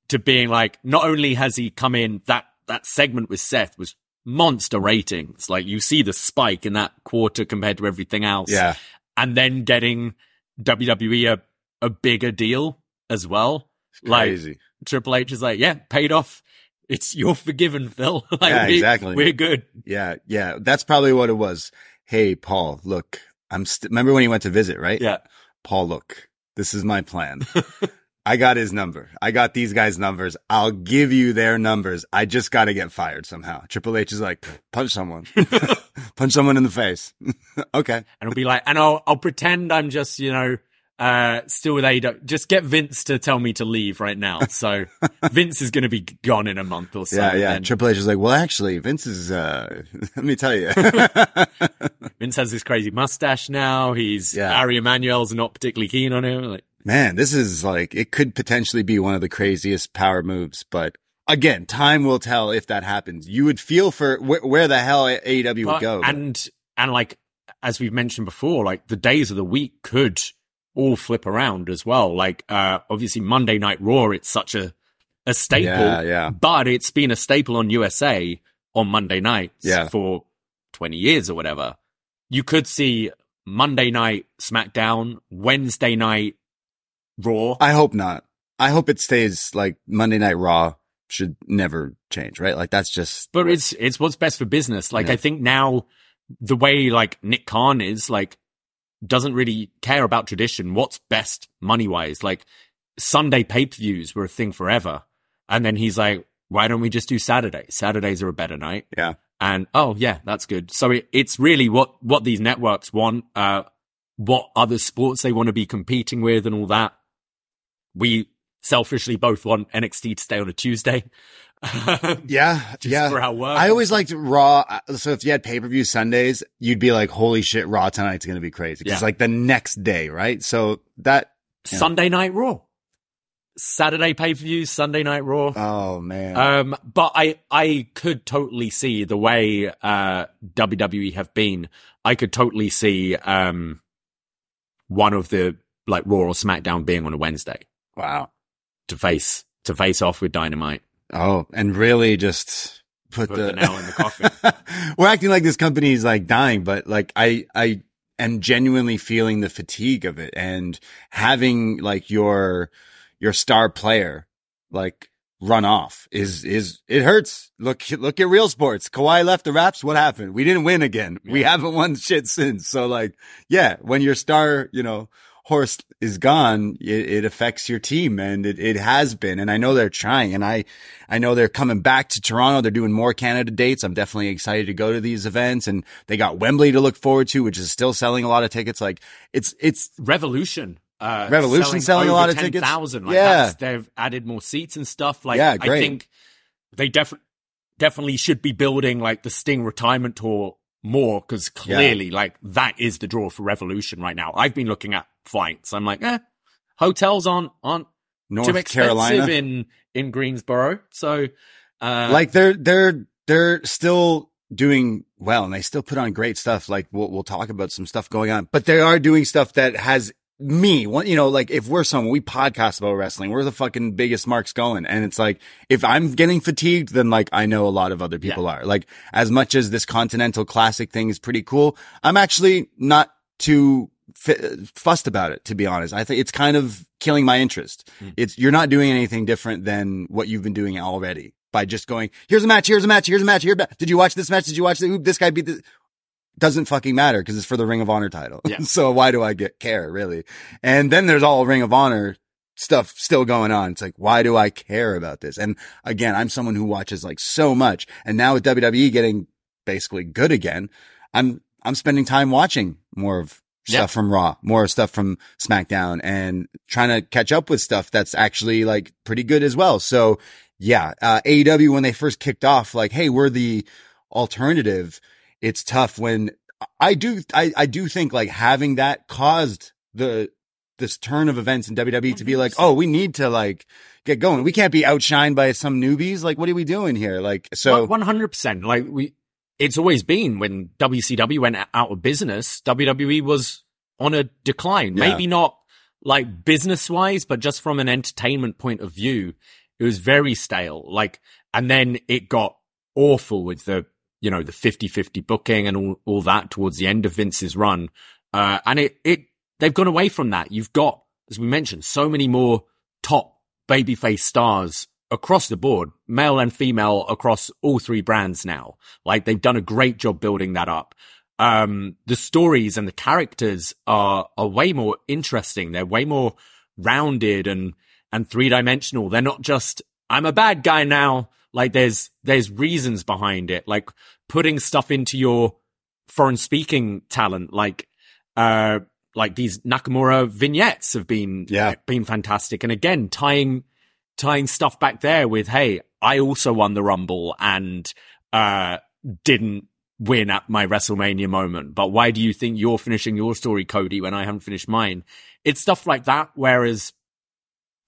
to being like, not only has he come in, that, that segment with Seth was monster ratings. Like you see the spike in that quarter compared to everything else. Yeah. And then getting WWE a, a bigger deal as well. Like Triple H is like, yeah, paid off. It's you're forgiven, Phil. like, Yeah, we- exactly. We're good. Yeah, yeah, that's probably what it was. Hey, Paul, look, I'm. St- remember when he went to visit, right? Yeah. Paul, look, this is my plan. I got his number. I got these guys' numbers. I'll give you their numbers. I just got to get fired somehow. Triple H is like, punch someone, punch someone in the face. okay. And it'll be like, and I'll, I'll pretend I'm just, you know, uh, still with AEW. Just get Vince to tell me to leave right now. So Vince is going to be gone in a month or so. Yeah, yeah. Then Triple H is like, well, actually, Vince is. uh Let me tell you. Vince has this crazy mustache now. He's, Yeah. Ari Emanuel's not particularly keen on him. Like, Man, this is like, it could potentially be one of the craziest power moves, but again, time will tell if that happens. You would feel for wh- where the hell AEW would go. and, and like, as we've mentioned before, like the days of the week could all flip around as well. Like, uh, obviously Monday Night Raw, it's such a, a staple. Yeah, yeah. But it's been a staple on USA on Monday nights Yeah. for 20 years or whatever. You could see Monday night SmackDown, Wednesday night Raw. I hope not. I hope it stays like Monday Night Raw should never change, right? Like that's just, but it's, it's what's best for business. Like, Yeah. I think now the way like Nick Khan is like, doesn't really care about tradition. What's best money wise? Like Sunday pay per views were a thing forever. And then he's like, why don't we just do Saturday? Saturdays are a better night. yeah. And oh yeah, that's good. So it, it's really what what these networks want, uh, what other sports they want to be competing with, and all that. We selfishly both want NXT to stay on a Tuesday. Yeah. Just yeah. for our work. I always liked Raw. So if you had pay per view Sundays, you'd be like, holy shit, Raw tonight's going to be crazy. Cause Yeah. like the next day, right? So that. Sunday night Raw, Saturday pay per view, Sunday night Raw. oh man. Um, but I, I could totally see the way, uh, WWE have been. I could totally see, um, one of the, like, Raw or SmackDown being on a Wednesday wow. to face, to face off with Dynamite. Oh, and really just put, Put the, the nail in the coffin. We're acting like this company is like dying, but like I, I am genuinely feeling the fatigue of it and having like your, your star player like run off is, is, it hurts. Look, look at real sports. Kawhi left the Raps. What happened? We didn't win again. We haven't won shit since. So like, yeah, when your star, you know, horse is gone, it, it affects your team and it, it has been. And I know they're trying and I, I know they're coming back to Toronto. They're doing more Canada dates. I'm definitely excited to go to these events and they got Wembley to look forward to, which is still selling a lot of tickets. Like it's, it's, Revolution. Uh, Revolution selling a over lot of tickets? 10,000. Like Yeah. They've added more seats and stuff. Like, Yeah, I think they definitely, definitely should be building like the Sting retirement tour more because clearly like that is the draw for Revolution right now. I've been looking at flights. I'm like, eh, hotels aren't, aren't North too expensive Carolina. in, in Greensboro. So, uh, like they're, they're, they're still doing well and they still put on great stuff. Like we'll, we'll talk about some stuff going on, but they are doing stuff that has me, one, you know, like if we're someone, we podcast about wrestling, we're the fucking biggest marks going. And it's like, if I'm getting fatigued, then like I know a lot of other people are like, as much as this continental classic thing is pretty cool, I'm actually not too f- fussed about it, to be honest. I think it's kind of killing my interest. Hmm. It's, you're not doing anything different than what you've been doing already by just going, here's a match, here's a match, here's a match, here's a match. Did you watch this match? Did you watch the, this guy beat this? doesn't fucking matter because it's for the Ring of Honor title. Yeah. so why do I get care really? And then there's all Ring of Honor stuff still going on. It's like, why do I care about this? And again, I'm someone who watches like so much. And now with WWE getting basically good again, I'm, I'm spending time watching more of stuff Yeah. from Raw, more stuff from SmackDown and trying to catch up with stuff that's actually like pretty good as well. So yeah, uh, AEW, when they first kicked off, like, Hey, we're the alternative. It's tough when I do, I, I do think like having that caused the, this turn of events in WWE to be like, oh, we need to like get going. We can't be outshined by some newbies. Like, what are we doing here? Like, so One hundred percent. Like we, it's always been when WCW went out of business, WWE was on a decline. Yeah. Maybe not like business wise, but just from an entertainment point of view, it was very stale. Like, and then it got awful with the, you know, the 50-50 booking and all, all that towards the end of Vince's run. Uh, and it, it, they've gone away from that. You've got, as we mentioned, so many more top babyface stars across the board, male and female across all three brands now. Like they've done a great job building that up. Um, the stories and the characters are, are way more interesting. They're way more rounded and, and three dimensional. They're not just, I'm a bad guy now. Like there's, there's reasons behind it. Like putting stuff into your foreign speaking talent, like, uh, like these Nakamura vignettes have been, Yeah. been fantastic. And again, tying, tying stuff back there with, Hey, I also won the Rumble and, uh, didn't win at my WrestleMania moment. But why do you think you're finishing your story, Cody, when I haven't finished mine? It's stuff like that. Whereas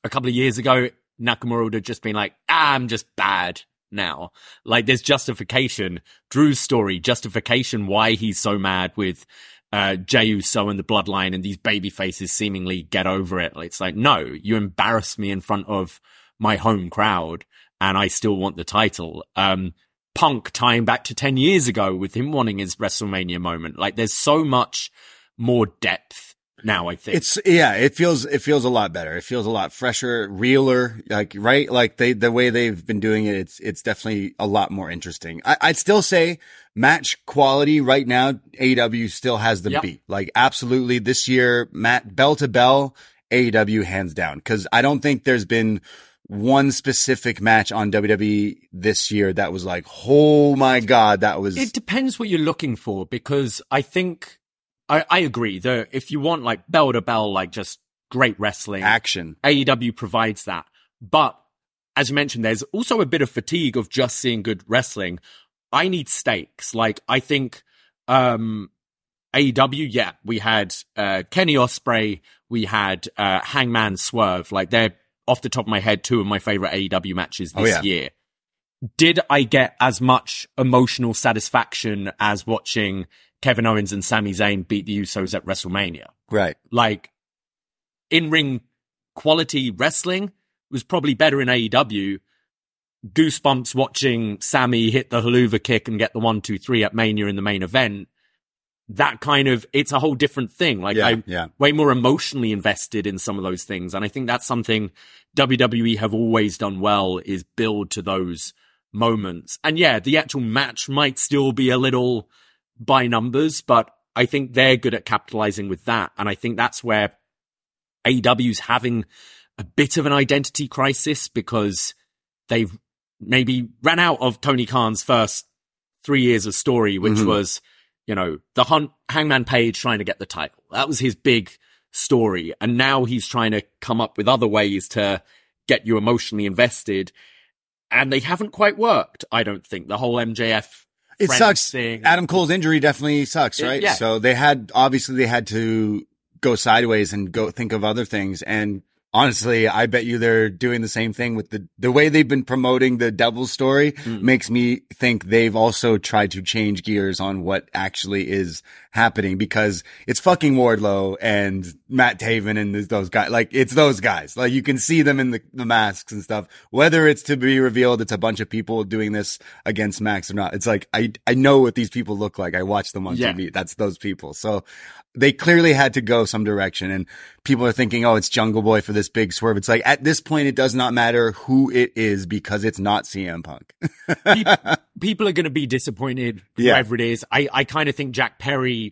a couple of years ago, Nakamura would have just been like, ah, I'm just bad now. Like there's justification. Drew's story, justification why he's so mad with uh, Jey Uso and the bloodline and these baby faces seemingly get over it. It's like, no, you embarrass me in front of my home crowd and I still want the title. Um, Punk tying back to 10 years ago with him wanting his WrestleMania moment. Like there's so much more depth now, I think. It's yeah, it feels it feels a lot better. It feels a lot fresher, realer. Like right, like they the way they've been doing it, it's it's definitely a lot more interesting. I, I'd still say match quality right now. AEW still has the Yep. beat. Like absolutely, this year, Matt bell to bell, AEW hands down. Because I don't think there's been one specific match on WWE this year that was like, oh my god, that was It depends what you're looking for because I think I, I agree that if you want like bell to bell, like just great wrestling, action. AEW provides that. But as you mentioned, there's also a bit of fatigue of just seeing good wrestling. I need stakes. Like I think um AEW, yeah, we had uh Kenny Ospreay, we had uh Hangman Swerve. Like they're off the top of my head two of my favorite AEW matches this Oh, yeah. year. Did I get as much emotional satisfaction as watching Kevin Owens and Sami Zayn beat the Usos at WrestleMania? Right. like in ring quality wrestling was probably better in AEW. Goosebumps watching Sami hit the Helluva Kick and get the one, two, three at Mania in the main event. That kind of, it's a whole different thing. Like Yeah, I yeah. way more emotionally invested in some of those things. And I think that's something WWE have always done well is build to those moments. And yeah, the actual match might still be a little by numbers, but I think they're good at capitalizing with that. And I think that's where AEW's having a bit of an identity crisis because they've maybe ran out of Tony Khan's first three years of story, which Mhm. was, you know, the hunt, Hangman Page trying to get the title. That was his big story. And now he's trying to come up with other ways to get you emotionally invested. And they haven't quite worked, I don't think. The whole MJF It sucks. thing. Adam Cole's injury definitely sucks, right? yeah. So they had obviously they had to go sideways and go think of other things. And honestly, I bet you they're doing the same thing with the the way they've been promoting the Devil story Mm. makes me think they've also tried to change gears on what actually is happening because it's fucking Wardlow and Matt Taven and those guys. Like it's those guys. Like you can see them in the, the masks and stuff. Whether it's to be revealed, it's a bunch of people doing this against Max or not. It's like I I know what these people look like. I watch them on Yeah. TV. That's those people. So they clearly had to go some direction and people are thinking, oh, it's Jungle Boy for this big swerve. It's like at this point, it does not matter who it is because it's not CM Punk. Pe- people are going to be disappointed, Yeah. whoever it is. I, I kind of think Jack Perry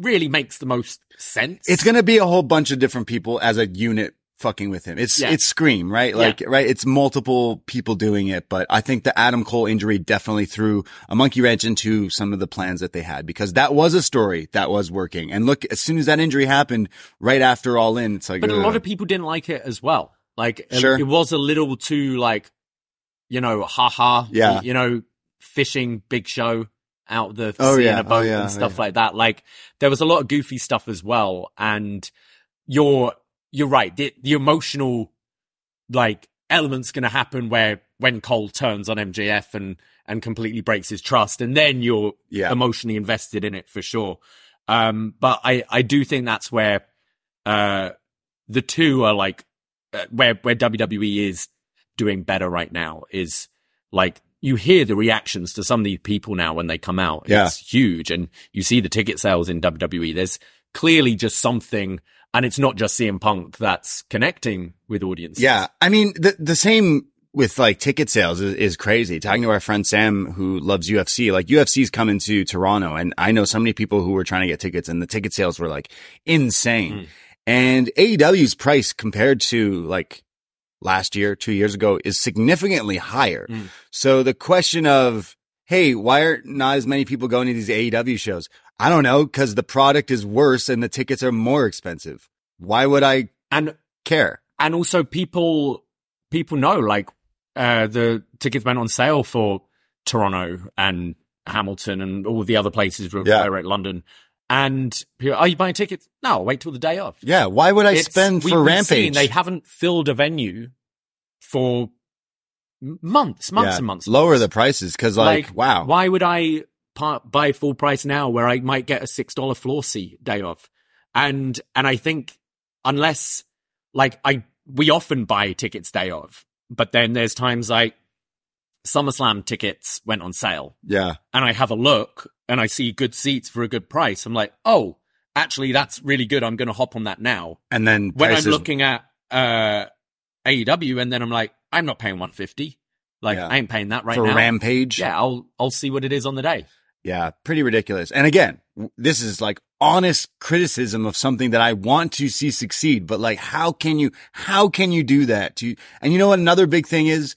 really makes the most sense. it's going to be a whole bunch of different people as a unit fucking with him. It's, Yeah. it's Scream, right? Like, right? It's multiple people doing it, but I think the Adam Cole injury definitely threw a monkey wrench into some of the plans that they had because that was a story that was working. And look, as soon as that injury happened, right after All In, it's like, but a lot of people didn't like it as well. Like, Sure. it was a little too like, you know, haha. Yeah. You know, fishing Big Show out the Oh, sea yeah. in a Oh, boat yeah. and stuff Yeah. like that. Like, there was a lot of goofy stuff as well. And you're, you're right. The, the emotional, like, element's going to happen where when Cole turns on MJF and and completely breaks his trust, and then you're emotionally invested in it for sure. Um, but I I do think that's where uh the two are like uh, where where WWE is doing better right now is like you hear the reactions to some of these people now when they come out. Yeah. It's huge. And you see the ticket sales in WWE. There's clearly just something, and it's not just CM Punk that's connecting with audiences. Yeah. I mean, the, the same with like ticket sales is, is crazy. Talking to our friend Sam, who loves UFC, like UFC's coming to Toronto and I know so many people who were trying to get tickets and the ticket sales were like insane. Mm. And AEW's price compared to like last year, two years ago is significantly higher. Mm. So the question of, Hey, why are not as many people going to these AEW shows? I don't know. Cause the product is worse and the tickets are more expensive. Why would I And care? and also people people know like uh the tickets went on sale for Toronto and Hamilton and all the other places where Yeah. where we're at London. And people, are you buying tickets? No, I'll wait till the day of. Yeah. Why would I It's- spend for Rampage? They haven't filled a venue for months, months Yeah, and months. Lower months. the prices because, like, wow. Why would I pa- buy full price now where I might get a six dollar floor seat day of? And and I think unless like I we often buy tickets day of, but then there's times like SummerSlam tickets went on sale Yeah. and I have a look and I see good seats for a good price. I'm like, oh, actually that's really good. I'm going to hop on that now. And then When prices, I'm looking at uh AEW and then I'm like, I'm not paying 150. Like Yeah. I ain't paying that right now. for now. Rampage. Yeah, I'll I'll see what it is on the day. Yeah. Pretty ridiculous. And again, this is like honest criticism of something that I want to see succeed, but like, how can you, how can you do that to, and you know what? Another big thing is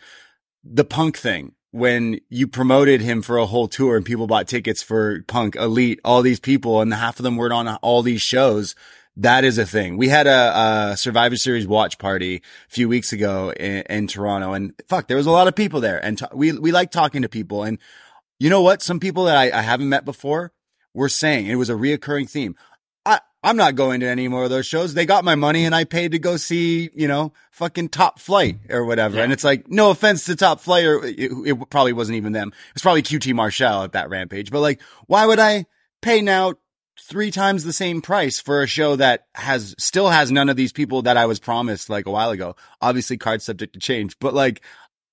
the punk thing. When you promoted him for a whole tour and people bought tickets for punk elite, all these people and half of them weren't on all these shows. That is a thing. We had a, a Survivor Series watch party a few weeks ago in, in Toronto and fuck, there was a lot of people there and t- we, we like talking to people and you know what? Some people that I, I haven't met before were saying it was a reoccurring theme. I'm not going to any more of those shows. They got my money and I paid to go see, you know, fucking top flight or whatever. Yeah. And it's like, no offense to top flight or it, it probably wasn't even them. It was probably QT Marshall at that rampage, but like, why would I pay now three times the same price for a show that has still has none of these people that I was promised like a while ago? Obviously cards subject to change, but like,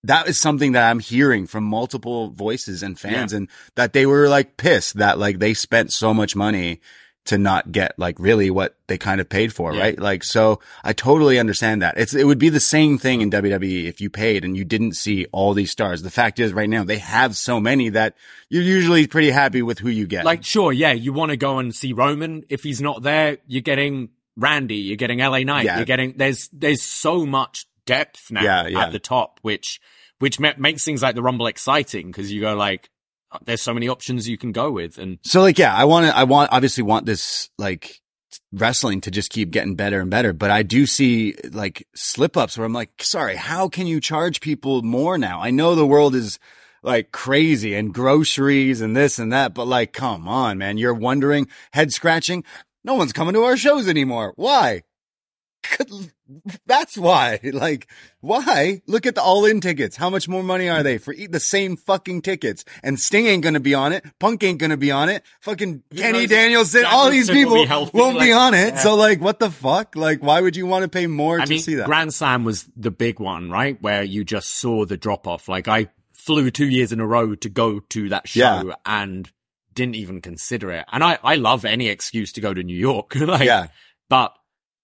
that is something that I'm hearing from multiple voices and fans and that they were like pissed that like they spent so much money to not get like really what they kind of paid for, Yeah. right? Like, so I totally understand that. It's, it would be the same thing in WWE if you paid and you didn't see all these stars. The fact is right now they have so many that you're usually pretty happy with who you get. Like, sure, yeah, you want to go and see Roman. If he's not there, you're getting Randy, you're getting LA Knight, Yeah. you're getting there's there's so much depth now Yeah, yeah. at the top, which which makes things like the Rumble exciting because you go like, there's so many options you can go with, and So like, yeah, I want to, I want, obviously want this like wrestling to just keep getting better and better. But I do see like slip ups where I'm like, sorry, how can you charge people more now? I know the world is like crazy and groceries and this and that, but like, come on, man. You're wondering, head scratching. No one's coming to our shows anymore. Why? That's why. Like, why? Look at the all in tickets. How much more money are they for e- the same fucking tickets? And Sting ain't gonna be on it. Punk ain't gonna be on it. Fucking Kenny knows? Danielson, all these Danielson will people be healthy, won't be on it. yeah. So like, what the fuck? Like, why would you want to pay more I to mean, see that? Grand Slam was the big one, right? Where you just saw the drop off. Like I flew two years in a row to go to that show Yeah. and didn't even consider it. And I, I love any excuse to go to New York. like, yeah. but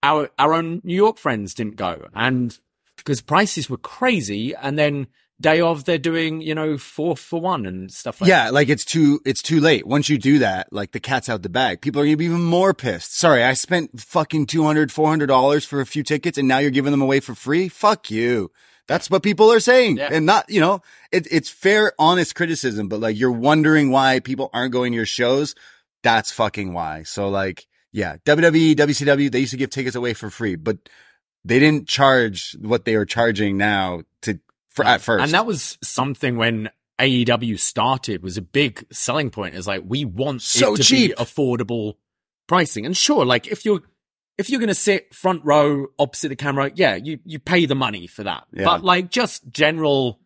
our, our own New York friends didn't go and because prices were crazy. And then day of they're doing, you know, four for one and stuff like Yeah, like it's too it's too late. Once you do that, like the cat's out the bag. People are gonna be even more pissed. Sorry, I spent fucking 200 400 dollars for a few tickets, and now you're giving them away for free. Fuck you. That's what people are saying, Yeah. and not you know it, it's fair, honest criticism. But like you're wondering why people aren't going to your shows. That's fucking why. So like, yeah, WWE, WCW, they used to give tickets away for free, but they didn't charge what they are charging now to for at first. And that was something when AEW started was a big selling point. Is like we want So it to cheap. be affordable pricing. And sure, like if you're if you're gonna sit front row opposite the camera, yeah, you you pay the money for that. Yeah. But like just general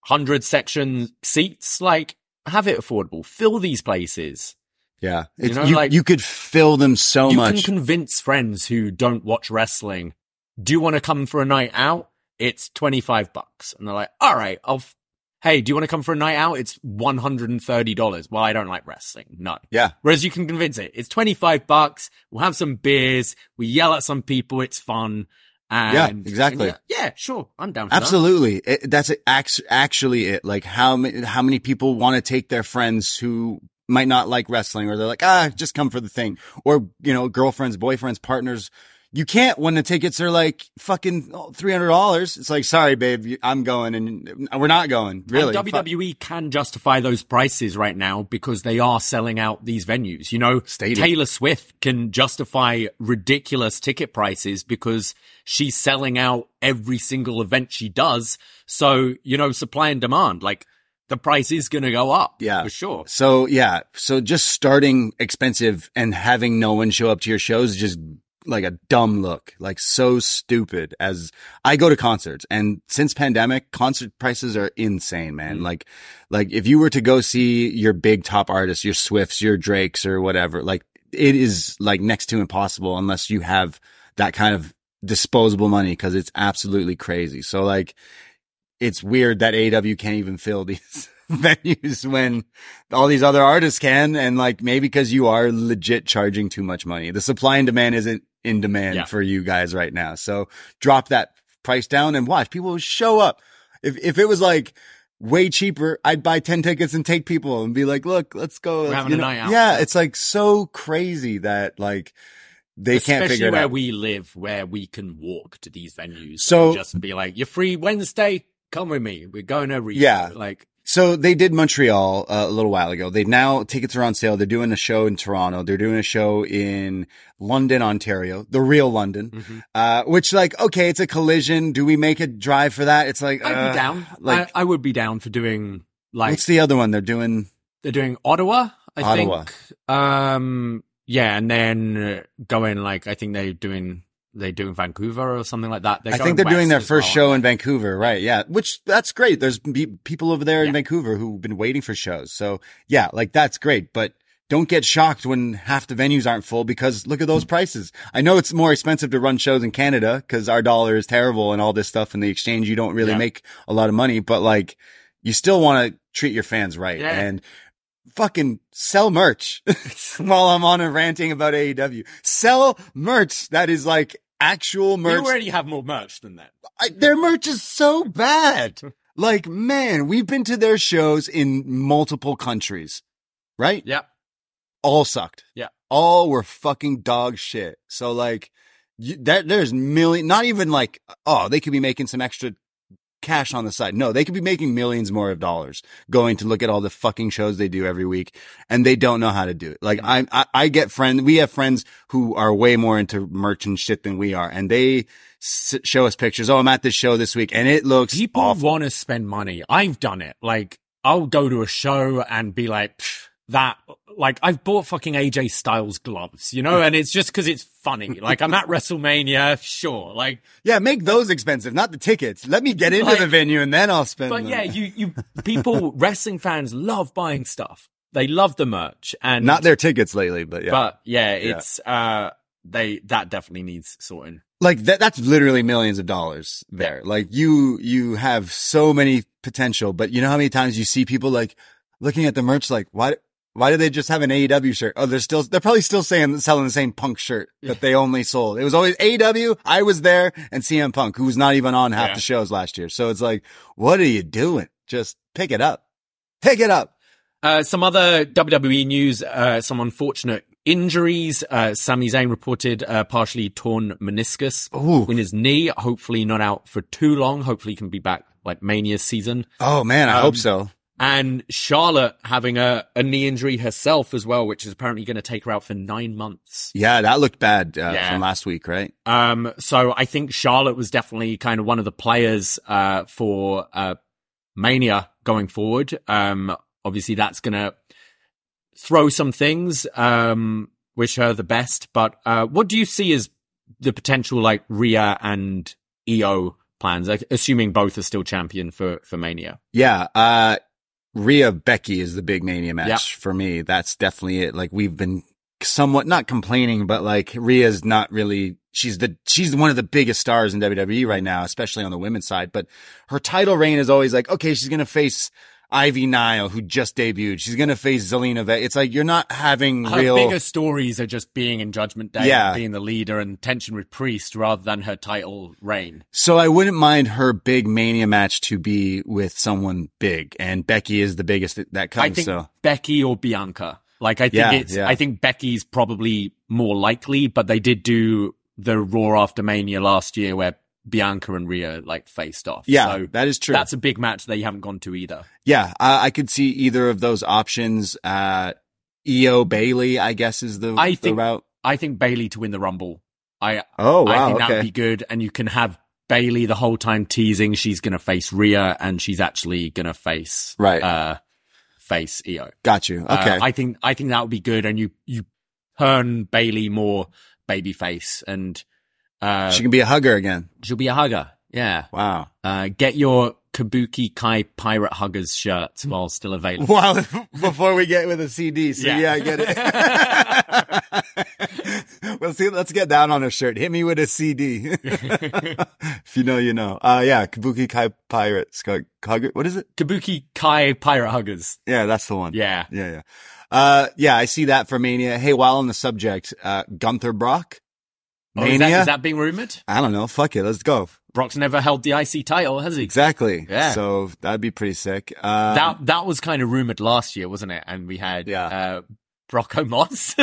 hundred section seats. Like, have it affordable. Fill these places. Yeah. You know, you, like- you could fill them so you much. You can convince friends who don't watch wrestling. Do you want to come for a night out? It's twenty five bucks, and they're like, "All right, I'll." F- hey, do you want to come for a night out? It's one hundred and thirty dollars. Well, I don't like wrestling. No. yeah. Whereas you can convince it. It's 25 bucks. We'll have some beers. We yell at some people. It's fun. And, Yeah, exactly. yeah, yeah, sure. I'm down for that. Absolutely. It, that's act- actually it. Like how many, how many people want to take their friends who might not like wrestling or they're like, ah, just come for the thing. Or, you know, girlfriends, boyfriends, partners. You can't when the tickets are like fucking $300. It's like, sorry, babe, I'm going and we're not going. Really. And Fuck. WWE can justify those prices right now because they are selling out these venues. You know, Stadium. Taylor Swift can justify ridiculous ticket prices because she's selling out every single event she does. So, you know, supply and demand, like the price is going to go up. Yeah. For sure. So yeah, so just starting expensive and having no one show up to your shows is just like a dumb look, like so stupid. As I go to concerts, and since pandemic, concert prices are insane, man. Mhm. Like, like if you were to go see your big top artists, your Swifts, your Drakes, or whatever, like it is like next to impossible unless you have that kind of disposable money because it's absolutely crazy. So like, it's weird that AW can't even fill these venues when all these other artists can. And like, maybe because you are legit charging too much money. The supply and demand isn't in demand Yeah. for you guys right now. So drop that price down and watch people show up. If, if it was like way cheaper, I'd buy 10 tickets and take people and be like, look, let's go. We're having You a night out. Yeah. It's like so crazy that like they can't Especially figure it where out. we live, where we can walk to these venues. So- and just be like, "You're free Wednesday. Come with me. We're going every Yeah. Like, So they did Montreal uh, a little while ago. They now tickets are on sale. They're doing a show in Toronto. They're doing a show in London, Ontario, the real London. mhm. Uh, which like, okay, it's a collision. Do we make a drive for that? It's like, I'd uh, be down. Like, I, I would be down for doing like what's the other one they're doing? they're doing Ottawa. I Ottawa. think. Um, yeah, and then going like I think they're doing they're doing Vancouver or something like that. They're I think they're doing their first well, show in Vancouver, right? Yeah, which that's great. There's be- people over there in Yeah. Vancouver who've been waiting for shows. So yeah, like that's great, but don't get shocked when half the venues aren't full because look at those hmm. prices. I know it's more expensive to run shows in Canada because our dollar is terrible and all this stuff in the exchange. You don't really Yeah. make a lot of money, but like you still want to treat your fans right Yeah. and fucking sell merch while I'm on a ranting about AEW. Sell merch that is like actual merch You already have more merch than that. I, their merch is so bad. Like, man, we've been to their shows in multiple countries, right? Yeah. All sucked. Yeah. All were fucking dog shit. So like, you, that there's million, not even like, oh, they could be making some extra cash on the side. No, they could be making millions more of dollars going to look at all the fucking shows they do every week and they don't know how to do it. Like mm-hmm. I, I, I get friends, we have friends who are way more into merch and shit than we are and they s- show us pictures. Oh, I'm at this show this week and it looks People want to spend money. I've done it. Like I'll go to a show and be like "Pff, that. Like I've bought fucking AJ Styles gloves, you know, and it's just because it's funny. Like I'm at WrestleMania, sure. Like, yeah, make those expensive, not the tickets. Let me get into Like- the venue and then I'll spend but them. yeah, you you people wrestling fans love buying stuff. They love the merch and not their tickets lately, but yeah. But yeah, Yeah. it's uh they that definitely needs sorting. like that that's literally millions of dollars there like you you have so many potential but you know how many times you see people like looking at the merch like why why do they just have an AEW shirt? Oh, they're still, they're probably still saying, selling the same punk shirt that they only sold. It was always AEW. I was there and CM Punk, who was not even on half Yeah. the shows last year. So it's like, what are you doing? Just pick it up. Pick it up. Uh, some other WWE news, uh, some unfortunate injuries. Uh, Sami Zayn reported uh, partially torn meniscus Ooh. in his knee. Hopefully not out for too long. Hopefully he can be back like Mania season. Oh man, I Um, hope so. And Charlotte having a, a knee injury herself as well, which is apparently going to take her out for nine months. Yeah, that looked bad uh, Yeah. from last week, right? Um, so I think Charlotte was definitely kind of one of the players, uh, for, uh, Mania going forward. Um, obviously that's going to throw some things. Um, wish her the best, but, uh, what do you see as the potential like Rhea and Io plans, assuming both are still champion for for Mania. Yeah. Uh, Rhea Becky is the big mania match Yep. for me. That's definitely it. Like we've been somewhat not complaining, but like Rhea's not really, she's the, she's one of the biggest stars in WWE right now, especially on the women's side. But her title reign is always like, okay, she's going to face Ivy Nile, who just debuted. She's going to face Zelina Vega. It's like you're not having Her real. bigger stories are just being in Judgment Day, Yeah. being the leader, and tension with Priest rather than her title reign. So I wouldn't mind her big mania match to be with someone big. And Becky is the biggest that, that comes. I think so Becky or Bianca. Like I think Yeah, it's yeah. I think Becky's probably more likely, but they did do the Raw after Mania last year where Bianca and Rhea like faced off. yeah, so that is true. that's a big match they haven't gone to either. Yeah, I, I could see either of those options. Uh, Io Bayley, I guess, is the, I the think- route. I think Bayley to win the Rumble. I Oh I wow, think that would be good, and you can have Bayley the whole time teasing she's going to face Rhea, and she's actually going to face Right. uh, face Io. Got you. Okay. Uh, I think I think that would be good, and you you turn Bayley more babyface, and uh, she can be a hugger again. she'll be a hugger. Yeah. Wow. Uh, get your Kabuki Kai Pirate Huggers shirts while still available. Well, before we get with a CD, so Yeah. yeah, I get it. well, see, let's get down on a shirt. Hit me with a CD. if you know, you know. Uh, yeah, Kabuki Kai Pirates. Hugger. What is it? Kabuki Kai Pirate Huggers. Yeah, that's the one. Yeah. Yeah, yeah. Uh, yeah, I see that for Mania. Hey, while on the subject, uh, Gunther Brock. Oh, is, that, is that being rumored? I don't know. Fuck it. Let's go. Brock's never held the IC title, has he? Exactly. Yeah. So that'd be pretty sick. Uh, That that was kind of rumored last year, wasn't it? And we had Yeah. uh, Brock Omos.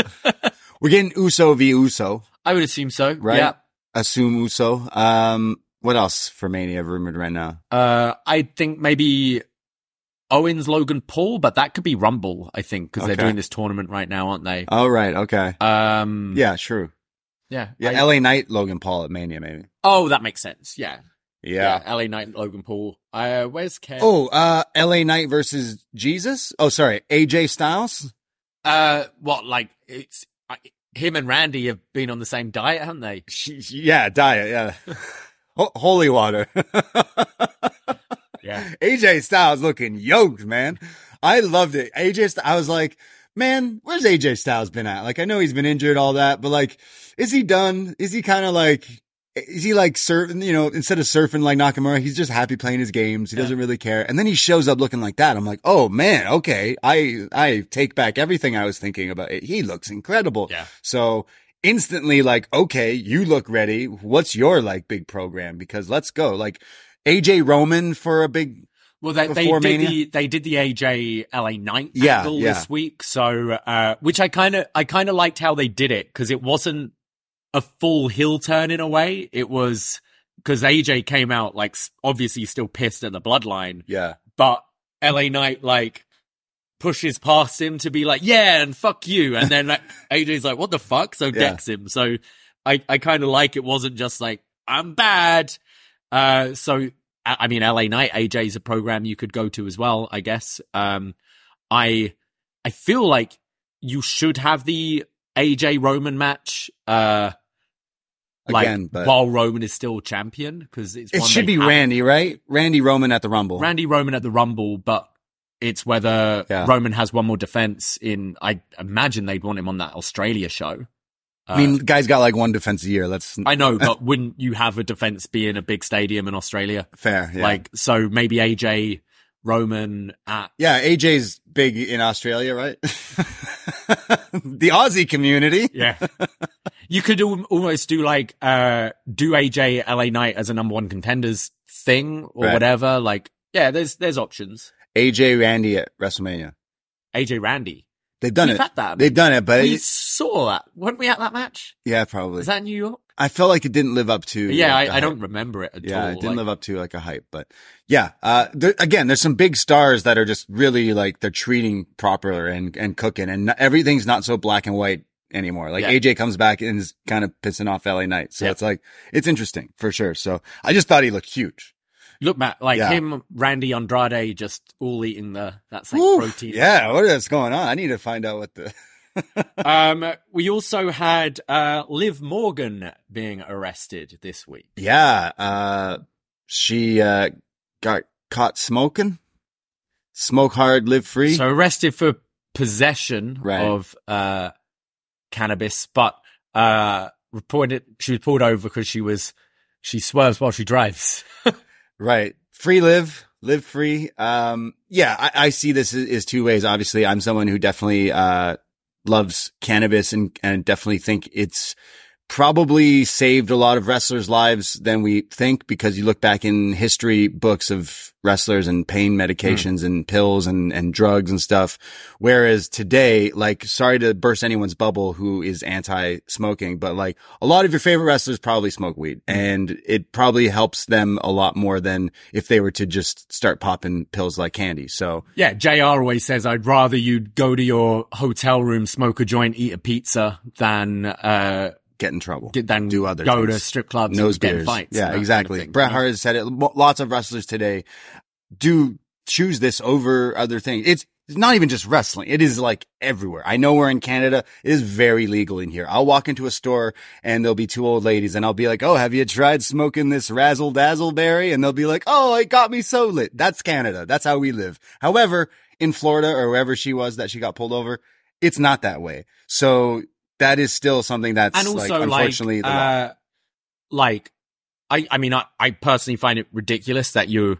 we're getting Uso v Uso, I would assume so. right? Yeah. Assume Uso. Um, what else for Mania rumored right now? Uh, I think maybe Owens, Logan, Paul, but that could be Rumble. I think because Okay. they're doing this tournament right now, aren't they? Oh, right. Okay. Um, Yeah, true. Yeah, Yeah. I- LA Knight, Logan Paul at Mania, maybe. oh, that makes sense. Yeah, Yeah. LA Knight, Logan Paul. Uh, where's Kev? Oh, uh, LA Knight versus Jesus? Oh, sorry. AJ Styles? uh, what? Like it's uh, him and Randy have been on the same diet, haven't they? Yeah, diet. Yeah. Ho- Holy water. Yeah. AJ Styles looking yoked, man. I loved it. AJ, I was like, man, where's AJ Styles been at? Like, I know he's been injured, all that, but like, is he done? Is he kind of like, is he like surfing, you know, instead of surfing like Nakamura, he's just happy playing his games. He Yeah. doesn't really care. And then he shows up looking like that. I'm like, oh man, okay. I, I take back everything I was thinking about it. He looks incredible. Yeah. So instantly like, okay, you look ready. What's your like big program? Because let's go. Like AJ Roman for a big, Well, they, they did Mania? the they did the AJ LA Knight Yeah, angle yeah. this week, so uh, which I kind of I kind of liked how they did it because it wasn't a full heel turn in a way. It was because AJ came out like obviously still pissed at the Bloodline, yeah. but LA Knight like pushes past him to be like yeah and fuck you, and then like, AJ's like what the fuck, so decks him. So I I kind of like it wasn't just like I'm bad. Uh, so I mean, LA Knight is a program you could go to as well, I guess. Um, I I feel like you should have the AJ Roman match. Uh, like Again, but while Roman is still champion because it's it should be Randy, right? Randy Roman at the Rumble. Randy Roman at the Rumble, but it's whether Yeah. Roman has one more defense in. I imagine they'd want him on that Australia show. I mean, guy's got like one defense a year. That's I know, but wouldn't you have a defense be in a big stadium in Australia? fair. Yeah. Like, so maybe AJ Roman at yeah, AJ's big in Australia, right? the Aussie community. yeah. you could al- almost do like uh do AJ LA Knight as a number one contenders thing or Right. whatever. Like, yeah, there's there's options. AJ Randy at WrestleMania. AJ Randy, They've done We've it. had that. They've done it, but we it- saw that, weren't we at that match? yeah, probably. Is that New York? I felt like it didn't live up to. yeah, like, I, I don't remember it at Yeah, all. it didn't Like, live up to like a hype, but yeah. Uh, there, again, there's some big stars that are just really like they're treating proper and and cooking, and not, everything's not so black and white anymore. Like Yeah. AJ comes back and is kind of pissing off LA Knight, so Yeah. it's like it's interesting for sure. So I just thought he looked huge. Look, Matt, like Yeah. him, Randy Andrade, just all eating the that's like Woo, protein. Yeah, what is going on? I need to find out what the. Um, we also had uh Liv Morgan being arrested this week. Yeah, uh, she uh, got caught smoking. Smoke hard, live free. So arrested for possession Right. of uh, cannabis, but uh, reported she was pulled over because she was she swerves while she drives. Right. Free Liv, live free. Um, yeah, I, I see this as two ways. Obviously, I'm someone who definitely, uh, loves cannabis and, and definitely think it's probably saved a lot of wrestlers' lives than we think because you look back in history books of wrestlers and pain medications and pills and, and drugs and stuff. Whereas today, like, sorry to burst anyone's bubble who is anti-smoking, but like a lot of your favorite wrestlers probably smoke weed and it probably helps them a lot more than if they were to just start popping pills like candy. So yeah, Jr. always says I'd rather you go to your hotel room, smoke a joint, eat a pizza than uh get in trouble. than do other go to strip clubs, nose and get in beers. fights. Yeah, kind of exactly. Bret Hart has said it. Lots of wrestlers today do choose this over other things. It's it's not even just wrestling. It is like everywhere. I know we're in Canada. It is very legal in here. I'll walk into a store and there'll be two old ladies and I'll be like, Oh, have you tried smoking this razzle dazzle berry? And they'll be like, Oh, it got me so lit. That's Canada. That's how we live. However, in Florida or wherever she was that she got pulled over, it's not that way. So that is still something that's and also like, unfortunately like, uh, like I, I mean, I, I personally find it ridiculous that you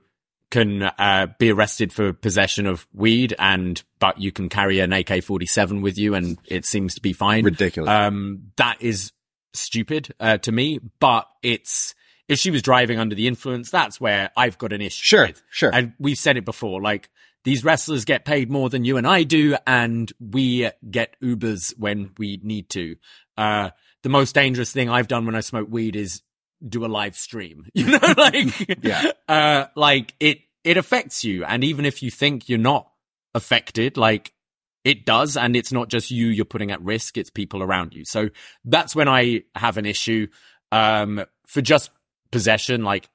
can uh, be arrested for possession of weed, and but you can carry an AK forty seven with you, and it seems to be fine. ridiculous. Um, that is stupid uh, to me, but it's if she was driving under the influence, that's where I've got an issue. Sure, with. sure. And we've said it before, like these wrestlers get paid more than you and I do, and we get Ubers when we need to. Uh, the most dangerous thing I've done when I smoke weed is do a live stream. You know, like, Yeah. uh, like it, it affects you. And even if you think you're not affected, like it does. And it's not just you you're putting at risk, it's people around you. So that's when I have an issue. Um, for just possession, like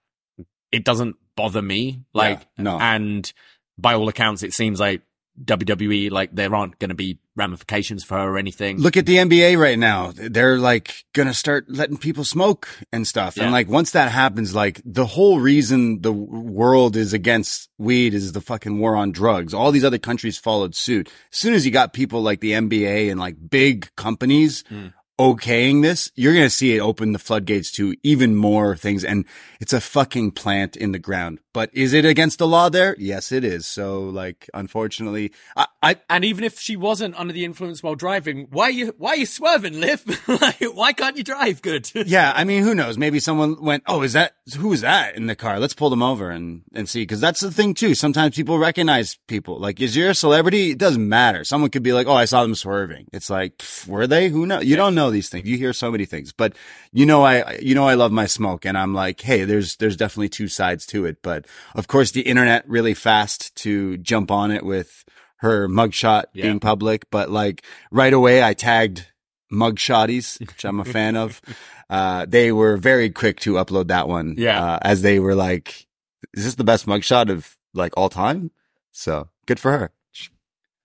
it doesn't bother me. Like, Yeah, no. and by all accounts, it seems like WWE, like there aren't going to be ramifications for her or anything. Look at the NBA right now. They're like gonna start letting people smoke and stuff. Yeah. And like once that happens, like the whole reason the world is against weed is the fucking war on drugs. All these other countries followed suit. As soon as you got people like the NBA and like big companies Mm. okaying this, you're gonna see it open the floodgates to even more things. And it's a fucking plant in the ground. But is it against the law there? Yes, it is. So like, unfortunately, I, I And even if she wasn't under the influence while driving, why are you why are you swerving, Liv? like, why can't you drive good? Yeah, I mean, who knows? Maybe someone went, "Oh, is that who is that in the car? Let's pull them over and and see." Because that's the thing too. Sometimes people recognize people. Like, is you're a celebrity? It doesn't matter. Someone could be like, "Oh, I saw them swerving." It's like, pff, were they? Who knows? You don't know these things. You hear so many things, but you know, I you know, I love my smoke, and I'm like, hey, there's there's definitely two sides to it. But of course, the internet really fast to jump on it with her mugshot Yeah. being public. But like right away, I tagged mugshotties, which I'm a fan of. Uh, they were very quick to upload that one. Yeah. Uh, as they were like, is this the best mugshot of like all time? So good for her.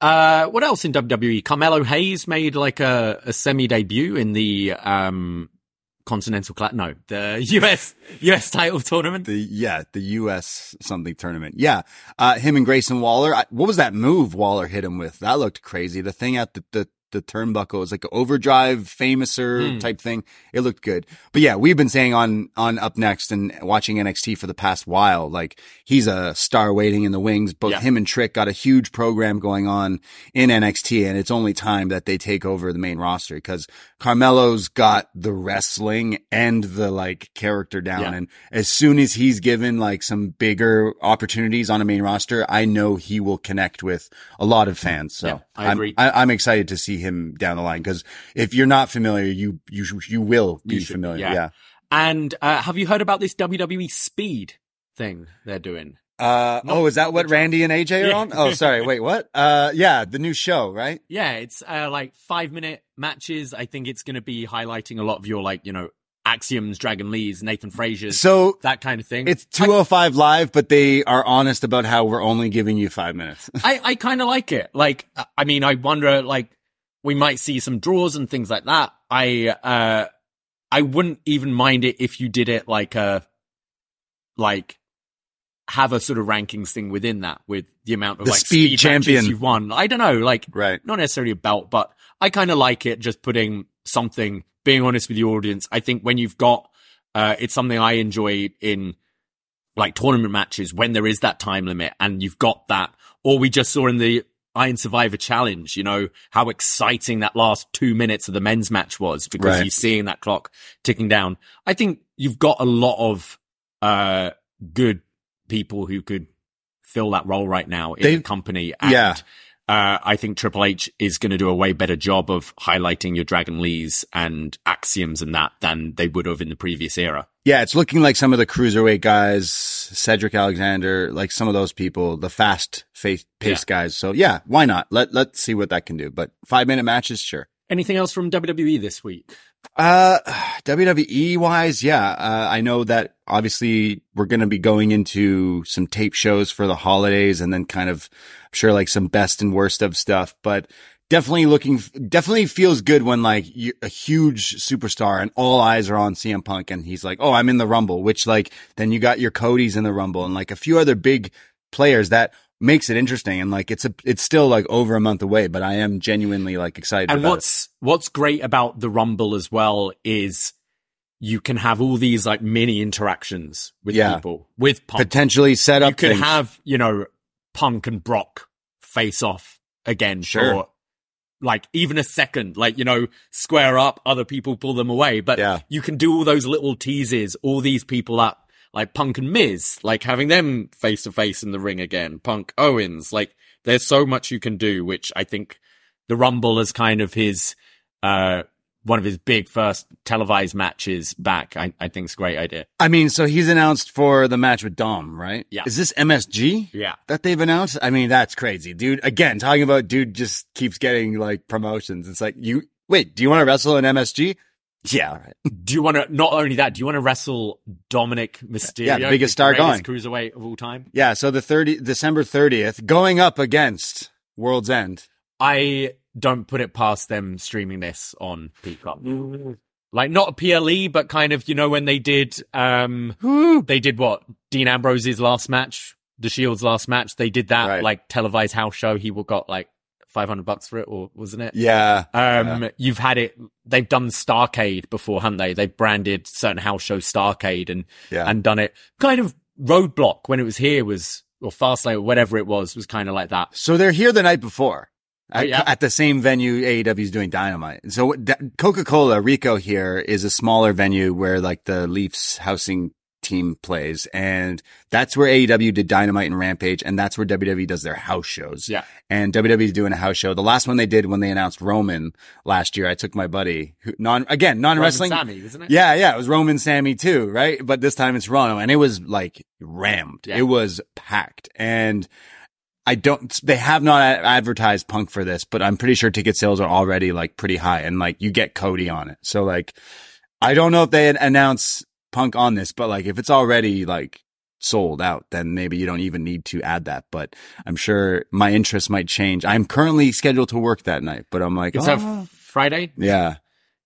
Uh, what else in WWE? Carmelo Hayes made like a, a semi debut in the um Continental Cla- no, the US US title tournament. The, yeah, the U.S. something tournament. Yeah. Uh, him and Grayson Waller. I, what was that move Waller hit him with? That looked crazy. The thing at the, the, the turnbuckle was like an overdrive famouser Hmm. type thing. It looked good. But yeah, we've been saying on, on upNXT and watching NXT for the past while, like he's a star waiting in the wings. Both Yeah. him and Trick got a huge program going on in NXT and it's only time that they take over the main roster because Carmelo's got the wrestling and the like character down. Yeah. And as soon as he's given like some bigger opportunities on a main roster, I know he will connect with a lot of fans. So Yeah, I I'm- I, I'm excited to see him down the line because if you're not familiar, you you you will be You should- familiar. yeah. Yeah. And uh, have you heard about this WWE Speed thing they're doing? Uh, oh, is that what Randy and AJ are Yeah. on? Oh, sorry. Wait, what? Uh, yeah, the new show, right? Yeah, it's uh, like five minute matches. I think it's going to be highlighting a lot of your like you know axioms, Dragon Lee's, Nathan Frazer's, So that kind of thing. it's 205 live, but they are honest about how we're only giving you five minutes. I, I kind of like it. Like, I mean, I wonder, like, we might see some draws and things like that. I, uh, I wouldn't even mind it if you did it like a, like have a sort of rankings thing within that with the amount of The like speed champion. you've won. I don't know, like Right. not necessarily a belt, but I kind of like it just putting something, being honest with the audience. I think when you've got, uh, it's something I enjoy in like tournament matches when there is that time limit and you've got that, or we just saw in the Iron Survivor Challenge, you know, how exciting that last two minutes of the men's match was because Right. you're seeing that clock ticking down. I think you've got a lot of, uh, good people who could fill that role right now in They- the company. And, Yeah. Uh, I think Triple H is going to do a way better job of highlighting your Dragon Lees and axioms and that than they would have in the previous era. Yeah, it's looking like some of the cruiserweight guys, Cedric Alexander, like some of those people, the fast face paced guys. So yeah, why not? Let let's see what that can do. But five minute matches, sure. Anything else from WWE this week? Uh, WWE wise, yeah. Uh, I know that obviously we're going to be going into some tape shows for the holidays and then kind of, I'm sure like some best and worst of stuff, but definitely looking, definitely feels good when like a huge superstar and all eyes are on CM Punk and he's like, Oh, I'm in the Rumble, which like then you got your Cody's in the Rumble and like a few other big players that makes it interesting. And like, it's a, it's still like over a month away, but I am genuinely like excited. And about it. what's what's great about the Rumble as well is you can have all these like mini interactions with Yeah. people with Punk. potentially set up you could things. have you know Punk and Brock face off again Sure. for like even a second, like you know square up, other people pull them away, but Yeah. you can do all those little teases, all these people up. Like Punk and Miz, like having them face to face in the ring again. Punk Owens, like there's so much you can do, which I think the Rumble is kind of his, uh, one of his big first televised matches back. I, I think it's a great idea. I mean, so he's announced for the match with Dom, right? Yeah. Is this MSG Yeah. that they've announced? I mean, that's crazy, dude. Again, talking about dude just keeps getting like promotions. It's like you wait. Do you want to wrestle in MSG? Yeah, all right. Do you want to, not only that, do you want to wrestle Dominic Mysterio? Yeah, biggest star going. Cruiserweight of all time. Yeah. So the thirty December thirtieth, going up against World's End. I don't put it past them streaming this on Peacock. Like not a PLE, but kind of, you know, when they did, um, they did what? Dean Ambrose's last match, the Shield's last match. They did that Right. like televised house show. He will got like 500 bucks for it or wasn't it? Yeah. Um, you've had it. They've done Starcade before, haven't they? They've branded certain house shows Starcade and Yeah. and done it. Kind of Roadblock when it was here was or Fastlane or whatever it was was kind of like that. So they're here the night before. At, Oh, yeah. at the same venue AEW is doing Dynamite. So Coca Cola Rico here is a smaller venue where like the Leafs housing team plays, and that's where AEW did Dynamite and Rampage, and that's where WWE does their house shows. Yeah. And WWE doing a house show. The last one they did when they announced Roman last year, I took my buddy, who, non again non wrestling. Sami, isn't it? Yeah, yeah, it was Roman Sami too, right? But this time it's Rono, and it was like rammed. Yeah. It was packed, and I don't. They have not advertised Punk for this, but I'm pretty sure ticket sales are already like pretty high, and like you get Cody on it. So like, I don't know if they announce Punk on this, but like if it's already like sold out, then maybe you don't even need to add that. But I'm sure my interest might change. I'm currently scheduled to work that night, but I'm like, It's oh, a Friday. yeah.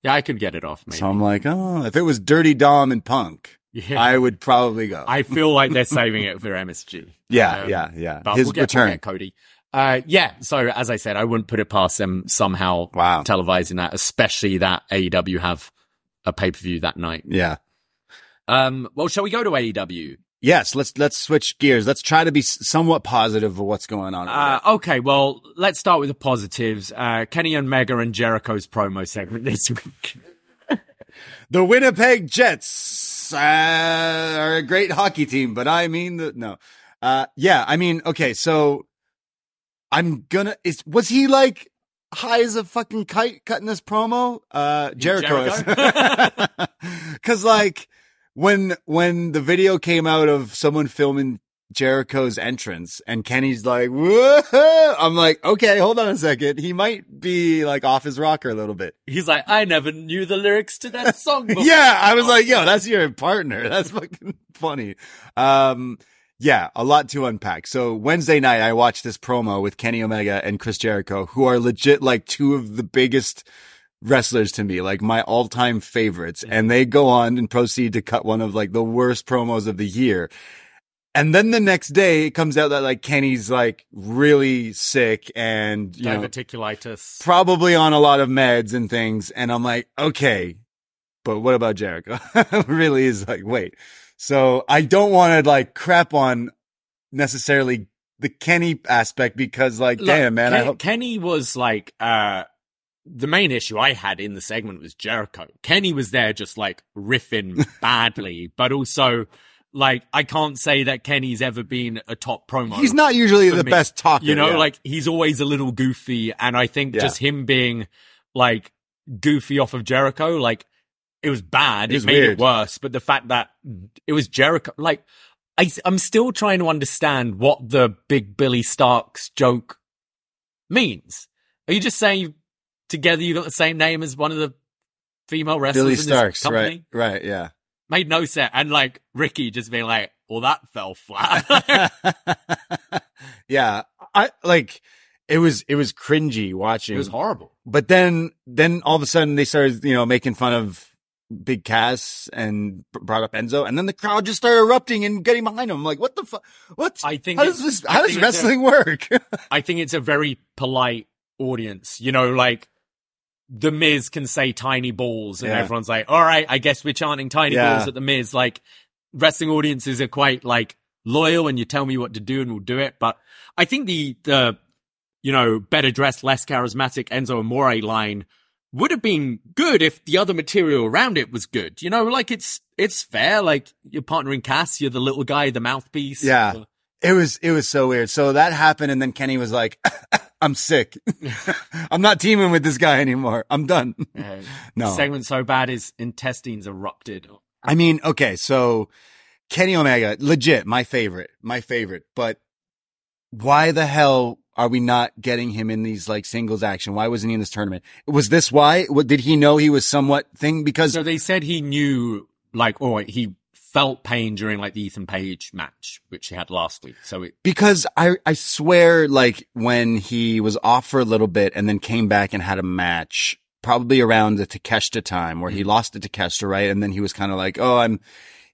Yeah, I could get it off. Maybe. So I'm like, oh, if it was Dirty Dom and Punk, yeah. I would probably go. I feel like they're saving it for MSG. yeah, um, yeah, yeah. But His we'll get, return. We'll get Cody. Uh, yeah. So as I said, I wouldn't put it past them somehow Wow. televising that, especially that AEW have a pay per view that night. Yeah. Um, well, shall we go to AEW? Yes. Let's let's switch gears. Let's try to be somewhat positive of what's going on. Uh, okay, well, let's start with the positives. Uh, Kenny Omega and Jericho's promo segment this week. the Winnipeg Jets uh, are a great hockey team, but I mean the no. Uh, yeah. I mean, okay. So I'm gonna. Is was he like? High as a fucking kite cutting this promo, uh, Jericho, Jericho? Cause like when, when the video came out of someone filming Jericho's entrance and Kenny's like, Whoa! I'm like, okay, hold on a second. He might be like off his rocker a little bit. He's like, I never knew the lyrics to that song before. Yeah. I was like, yo, that's your partner. That's fucking funny. Um, yeah, a lot to unpack. So Wednesday night, I watched this promo with Kenny Omega and Chris Jericho, who are legit like two of the biggest wrestlers to me, like my all time favorites. And they go on and proceed to cut one of like the worst promos of the year. And then the next day it comes out that like Kenny's like really sick and you know, Diverticulitis. probably on a lot of meds and things. And I'm like, okay, but what about Jericho? really is like, wait. So I don't want to like crap on necessarily the Kenny aspect because like, Look, damn, man, I Ken- hope. Kenny was like, uh, the main issue I had in the segment was Jericho. Kenny was there just like riffing badly, but also like I can't say that Kenny's ever been a top promo. He's not usually the me. best talker. you know, yeah. like he's always a little goofy, and I think Yeah. just him being like goofy off of Jericho, like it was bad. It It, made weird. it worse. But the fact that it was Jericho, like I, I'm still trying to understand what the Big Billy Starks joke means. Are you just saying you, together you got the same name as one of the female wrestlers Billy in this Starks, company? right? Right, yeah. Made no sense. And like Ricky just being like, "Well, that fell flat." yeah, I like it was it was cringy watching. it was horrible. but then then all of a sudden they started you know making fun of Big Cass and brought up Enzo, and then the crowd just started erupting and getting behind him. I'm like, what the fuck? What? I think how does this? I How does think it's a- wrestling work? I think it's a very polite audience. You know, like the Miz can say tiny balls and Yeah. everyone's like, all right, I guess we're chanting tiny Yeah. balls at the Miz. Like wrestling audiences are quite like loyal and you tell me what to do and we'll do it. But I think the, the, you know, better dressed, less charismatic Enzo Amore line would have been good if the other material around it was good. You know, like it's, it's fair. Like you're partnering Cass, you're the little guy, the mouthpiece. Yeah. It was it was so weird. So that happened, and then Kenny was like, "I'm sick. I'm not teaming with this guy anymore. I'm done." Uh, No. Segment so bad his intestines erupted. I mean, okay, so Kenny Omega, legit, my favorite, my favorite, but why the hell are we not getting him in these like singles action? Why wasn't he in this tournament? Was this why? What, did he know he was somewhat thing? Because So they said he knew, like, or he felt pain during like the Ethan Page match, which he had last week. So it, because I I swear like when he was off for a little bit and then came back and had a match probably around the Takeshita time where he mm-hmm. lost to Takeshita right? And then he was kind of like oh I'm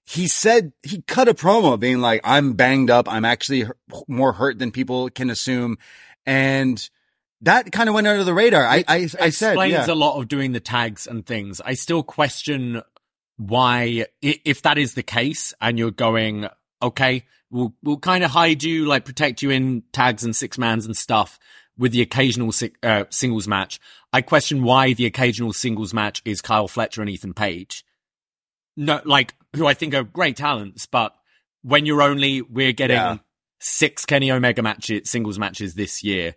he said he cut a promo being like I'm banged up. I'm actually more hurt than people can assume. And that kind of went under the radar. I I, I said explains yeah. a lot of doing the tags and things. I still question why, if that is the case, and you're going, okay, we'll we'll kind of hide you, like protect you in tags and six mans and stuff with the occasional uh, singles match. I question why the occasional singles match is Kyle Fletcher and Ethan Page. No, like who I think are great talents, but when you're only we're getting Yeah. six Kenny Omega matches, singles matches this year,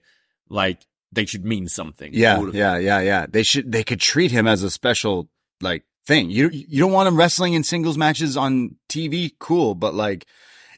like they should mean something. Yeah, of them. yeah, yeah, yeah. They should they could treat him as a special like thing. You you don't want him wrestling in singles matches on TV, cool, but like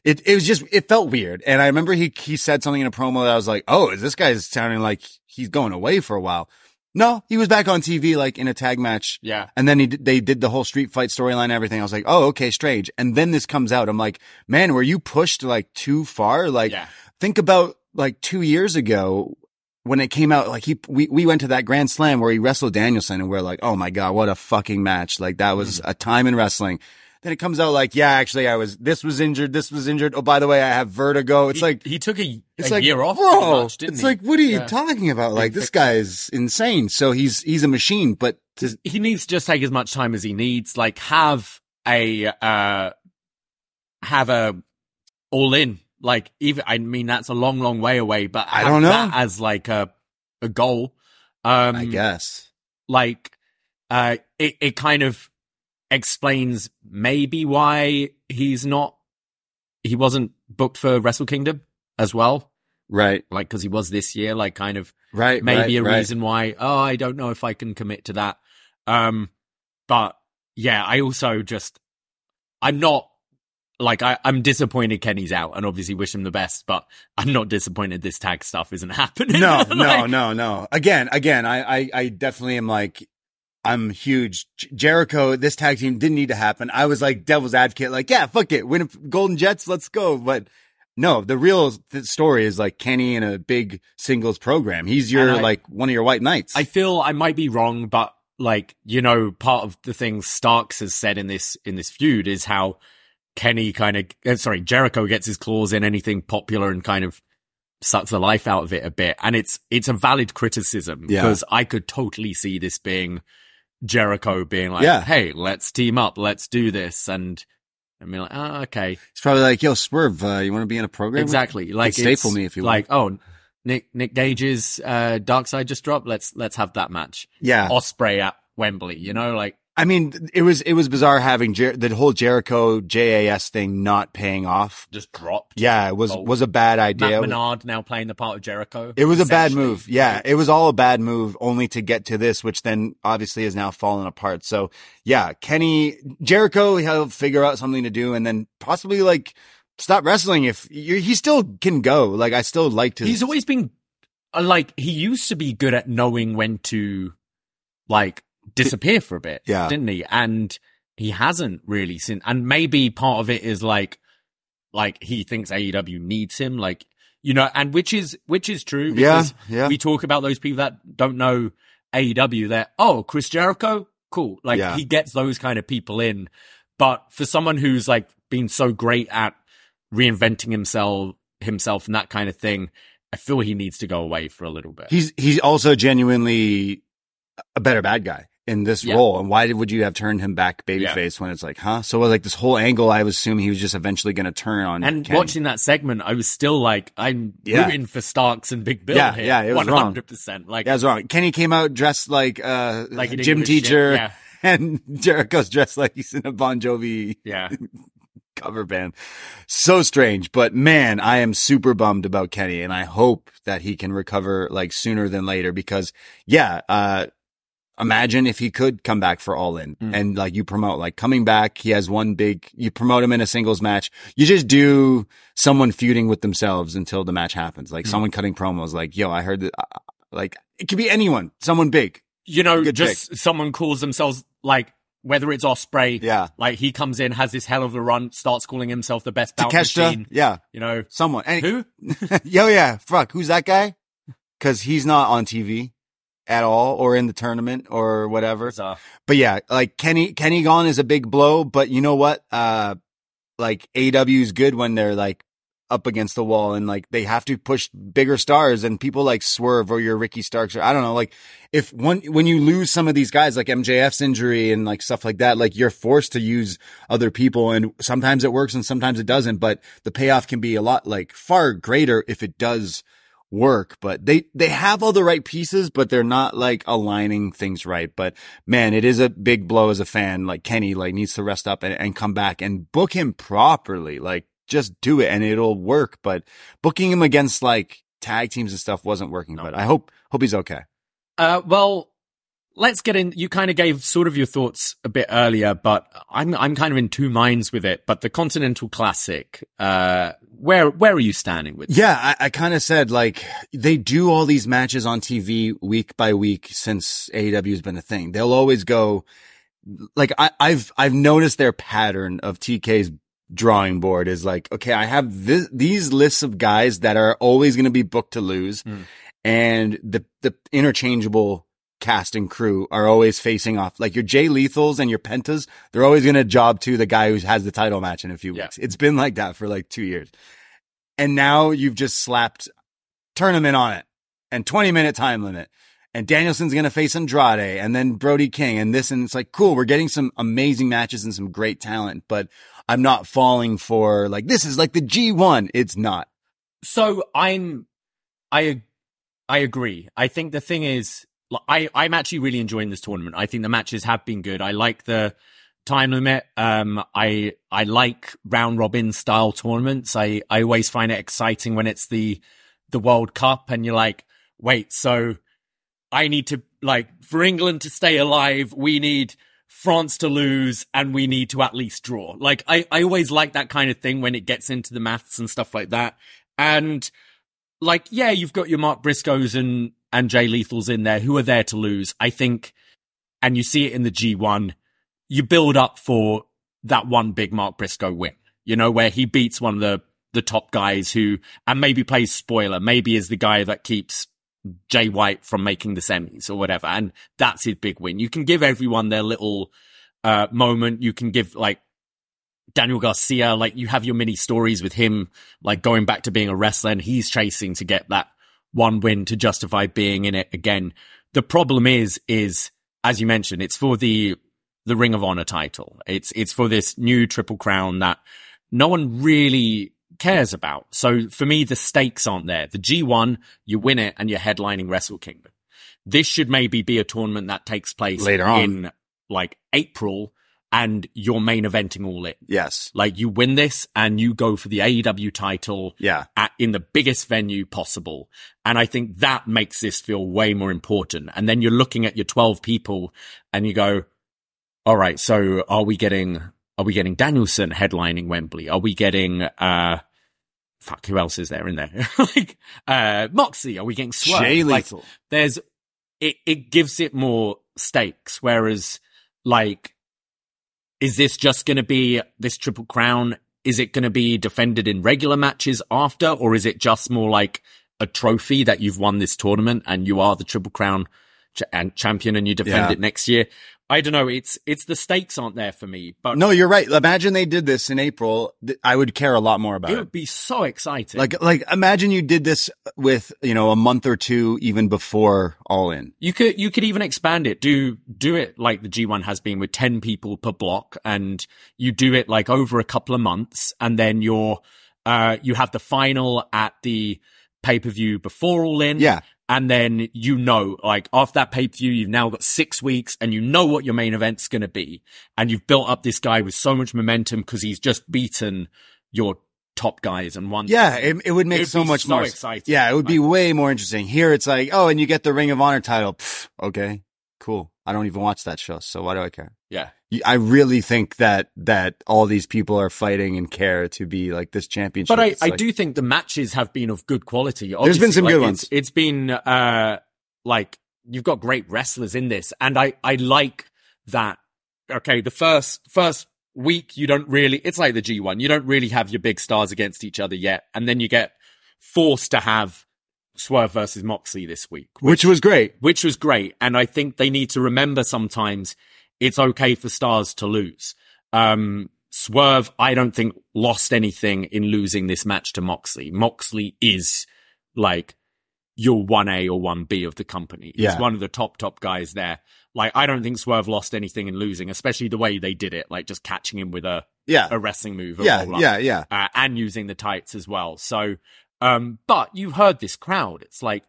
it it was just it felt weird. And I remember he he said something in a promo that I was like, "Oh, is this guy's sounding like he's going away for a while?" No, he was back on TV like in a tag match. Yeah. And then he they did the whole street fight storyline and everything. I was like, "Oh, okay, strange." And then this comes out. I'm like, "Man, were you pushed like too far?" Like Yeah. think about like 2 years ago when it came out, like he, we, we went to that grand slam where he wrestled Danielson and we're like, oh my God, what a fucking match. Like that was Mm. a time in wrestling. Then it comes out like, yeah, actually I was, this was injured. This was injured. Oh, by the way, I have vertigo. It's He- like, he took a, it's a like, year off. bro, much, it's he? like, what are you Yeah. talking about? Like this guy is insane. So he's, he's a machine, but to, he needs to just take as much time as he needs. Like have a uh have a all in. Like even I mean that's a long, long way away, but I don't know. that as like a a goal. Um I guess. like uh it, it kind of explains maybe why he's not he wasn't booked for Wrestle Kingdom as well. Right. Like because he was this year, like kind of Right. maybe right, a right. reason why oh i don't know if i can commit to that um but yeah i also just i'm not like I, i'm disappointed kenny's out and obviously wish him the best but i'm not disappointed this tag stuff isn't happening No, no, Like, no, no. Again, again, I, I, I definitely am like, I'm huge. Jericho, this tag team didn't need to happen. I was like devil's advocate, like, yeah, fuck it. Win a- Golden Jets, let's go. But no, the real th- story is like Kenny in a big singles program. He's your, I- like, one of your white knights. i feel i might be wrong but like you know, part of the things Starks has said in this in this feud is how Kenny kind of uh, sorry Jericho gets his claws in anything popular and kind of sucks the life out of it a bit, and it's it's a valid criticism Yeah. because I could totally see this being Jericho being like, Yeah. "Hey, let's team up, let's do this," and I mean, like, oh, okay, It's probably like, "Yo, Swerve, uh, you want to be in a program?" exactly. Like, staple me if you like, oh, Nick Nick Gage's uh, Dark Side just dropped. Let's let's have that match. Yeah, Ospreay at Wembley. You know, like I mean, it was it was bizarre having Jer- the whole Jericho JAS thing not paying off. just dropped. Yeah, it was was a bad idea. Matt. Menard now playing the part of Jericho. It was a bad move. Yeah, it was all a bad move only to get to this, which then obviously is now fallen apart. So yeah, Kenny Jericho, he'll figure out something to do and then possibly like stop wrestling if he still can go. Like I still liked his. He's always been uh, like he used to be good at knowing when to like disappear for a bit, Yeah. didn't he? And he hasn't really since. And maybe part of it is like, like he thinks AEW needs him, like you know, and which is which is true. yeah, yeah. we talk about those people that don't know AEW. They're oh, Chris Jericho, cool. Like Yeah. he gets those kind of people in. But for someone who's like been so great at reinventing himself, himself and that kind of thing, I feel he needs to go away for a little bit. He's he's also genuinely a better bad guy in this Yeah. role. And why did, would you have turned him back babyface when it's like, huh? So like this whole angle, I was assuming he was just eventually going to turn on. and watching that segment, I was still like, I'm Yeah. rooting for Starks and Big Bill Yeah, here. yeah, it was one wrong. hundred percent. Like, Yeah, I was wrong. Kenny came out dressed like uh like didn't gym a shit. teacher, Yeah, and Jericho's dressed like he's in a Bon Jovi yeah. cover band. So strange, but man, I am super bummed about Kenny, and I hope that he can recover like sooner than later. Because yeah, uh, imagine if he could come back for All In, Mm. and like you promote like coming back. He has one big. You promote him in a singles match. You just do someone feuding with themselves until the match happens. Like Mm. someone cutting promos. Like yo, I heard that. Uh, like it could be anyone, someone big. You know, Good just someone calls themselves like whether it's Ospreay. Yeah. Like he comes in, has this hell of a run, starts calling himself the best bout Takeshita, machine. yeah, You know someone. And who? Yo, yeah, fuck. Who's that guy? Because he's not on TV at all, or in the tournament, or whatever. Bizarre. But yeah, like Kenny, Kenny gone is a big blow. But you know what? Uh, like AW is good when they're like up against the wall and like they have to push bigger stars and people like Swerve or your Ricky Starks or I don't know. Like if one when you lose some of these guys like MJF's injury and like stuff like that, like you're forced to use other people and sometimes it works and sometimes it doesn't. But the payoff can be a lot like far greater if it does work, but they, they have all the right pieces, but they're not like aligning things right. But man, it is a big blow as a fan. Like Kenny, like needs to rest up and, and come back and book him properly. Like just do it and it'll work. But booking him against like tag teams and stuff wasn't working, No. but I hope, hope he's okay. Uh, well, let's get in. You kind of gave sort of your thoughts a bit earlier, but I'm I'm kind of in two minds with it. But the Continental Classic, uh, where where are you standing with? Yeah, I, I kind of said like they do all these matches on TV week by week since AEW has been a thing. They'll always go like I, I've I've noticed their pattern of TK's drawing board is like okay, I have this, these lists of guys that are always going to be booked to lose, Hmm. and the the interchangeable cast and crew are always facing off. Like your Jay Lethals and your Pentas, they're always going to job to the guy who has the title match in a few Yeah. weeks. It's been like that for like two years. And now you've just slapped tournament on it and 20 minute time limit. And Danielson's going to face Andrade and then Brody King and this. And it's like, cool. We're getting some amazing matches and some great talent, but I'm not falling for like, this is like the G1. It's not. So I'm, I, I agree. I think the thing is, I I'm actually really enjoying this tournament. I think the matches have been good. I like the time limit. Um, I I like round robin style tournaments. I I always find it exciting when it's the the World Cup and you're like, wait, so I need to like for England to stay alive, we need France to lose and we need to at least draw. Like I, I always like that kind of thing when it gets into the maths and stuff like that. And like, yeah, you've got your Mark Briscoes and, and Jay Lethals in there who are there to lose. I think, and you see it in the G1, you build up for that one big Mark Briscoe win, you know, where he beats one of the, the top guys who, and maybe plays spoiler, maybe is the guy that keeps Jay White from making the semis or whatever. And that's his big win. You can give everyone their little, uh, moment. You can give like Daniel Garcia, like you have your mini stories with him, like going back to being a wrestler and he's chasing to get that one win to justify being in it again. The problem is, is as you mentioned, it's for the, the Ring of Honor title. It's, it's for this new triple crown that no one really cares about. So for me, the stakes aren't there. The G1, you win it and you're headlining Wrestle Kingdom. This should maybe be a tournament that takes place Later on. in like April and you're main eventing all it. Yes. Like you win this and you go for the AEW title Yeah. at, in the biggest venue possible. And I think that makes this feel way more important. And then you're looking at your 12 people and you go, all right, so are we getting, are we getting Danielson headlining Wembley? Are we getting, uh, fuck, who else is there in there? like, uh, Moxie, are we getting Swerve? Jay Like, there's, it, it gives it more stakes. Whereas like, is this just going to be this triple crown? Is it going to be defended in regular matches after, or is it just more like a trophy that you've won this tournament and you are the triple crown ch- and champion and you defend Yeah. it next year? I don't know. It's, it's the stakes aren't there for me, but No, you're right. Imagine they did this in April. I would care a lot more about it it. would be so exciting. Like, like imagine you did this with, you know, a month or two even before All In. You could you could even expand it. Do do it like the G1 has been with 10 people per block and you do it like over a couple of months and then you're uh you have the final at the pay-per-view before all in. Yeah. And then you know, like after that pay-per-view, you've now got six weeks and you know what your main event's going to be. And you've built up this guy with so much momentum because he's just beaten your top guys and won. Yeah, it, it would make It'd so much so more exciting. Yeah, it would be way more interesting. Here it's like, oh, and you get the Ring of Honor title. Pff, okay, cool. I don't even watch that show, so why do I care? Yeah. I really think that that all these people are fighting and care to be like this championship. But I, It's I like- do think the matches have been of good quality. There's been Obviously, some like, good it's- ones. It's been, uh, like, you've got great wrestlers in this. And I, I like that. Okay. The first, first week, you don't really, it's like the G1. You don't really have your big stars against each other yet. And then you get forced to have Swerve versus Moxley this week, which was great. which was great. And I think they need to remember sometimes it's okay for stars to lose. Um, Swerve, I don't think lost anything in losing this match to Moxley. Moxley is like your 1A or 1B of the company. He's Yeah. one of the top, top guys there. Like, I don't think Swerve lost anything in losing, especially the way they did it, like just catching him with a, Yeah, a wrestling move. a yeah, yeah, yeah. uh, and using the tights as well. So, um, but you heard this crowd. It's like,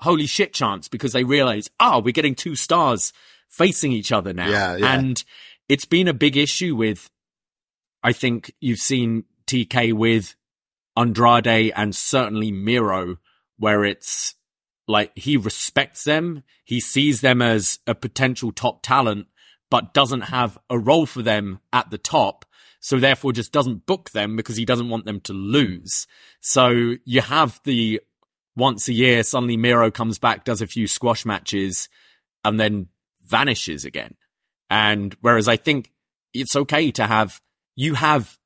holy shit chance because they realize, oh, we're getting two stars facing each other now. Yeah, yeah. And it's been a big issue with, I think you've seen TK with Andrade and certainly Miro, where it's like he respects them. He sees them as a potential top talent, but doesn't have a role for them at the top. So therefore just doesn't book them because he doesn't want them to lose. So you have the once a year, suddenly Miro comes back, does a few squash matches and then vanishes again. And whereas I think it's okay to have, you have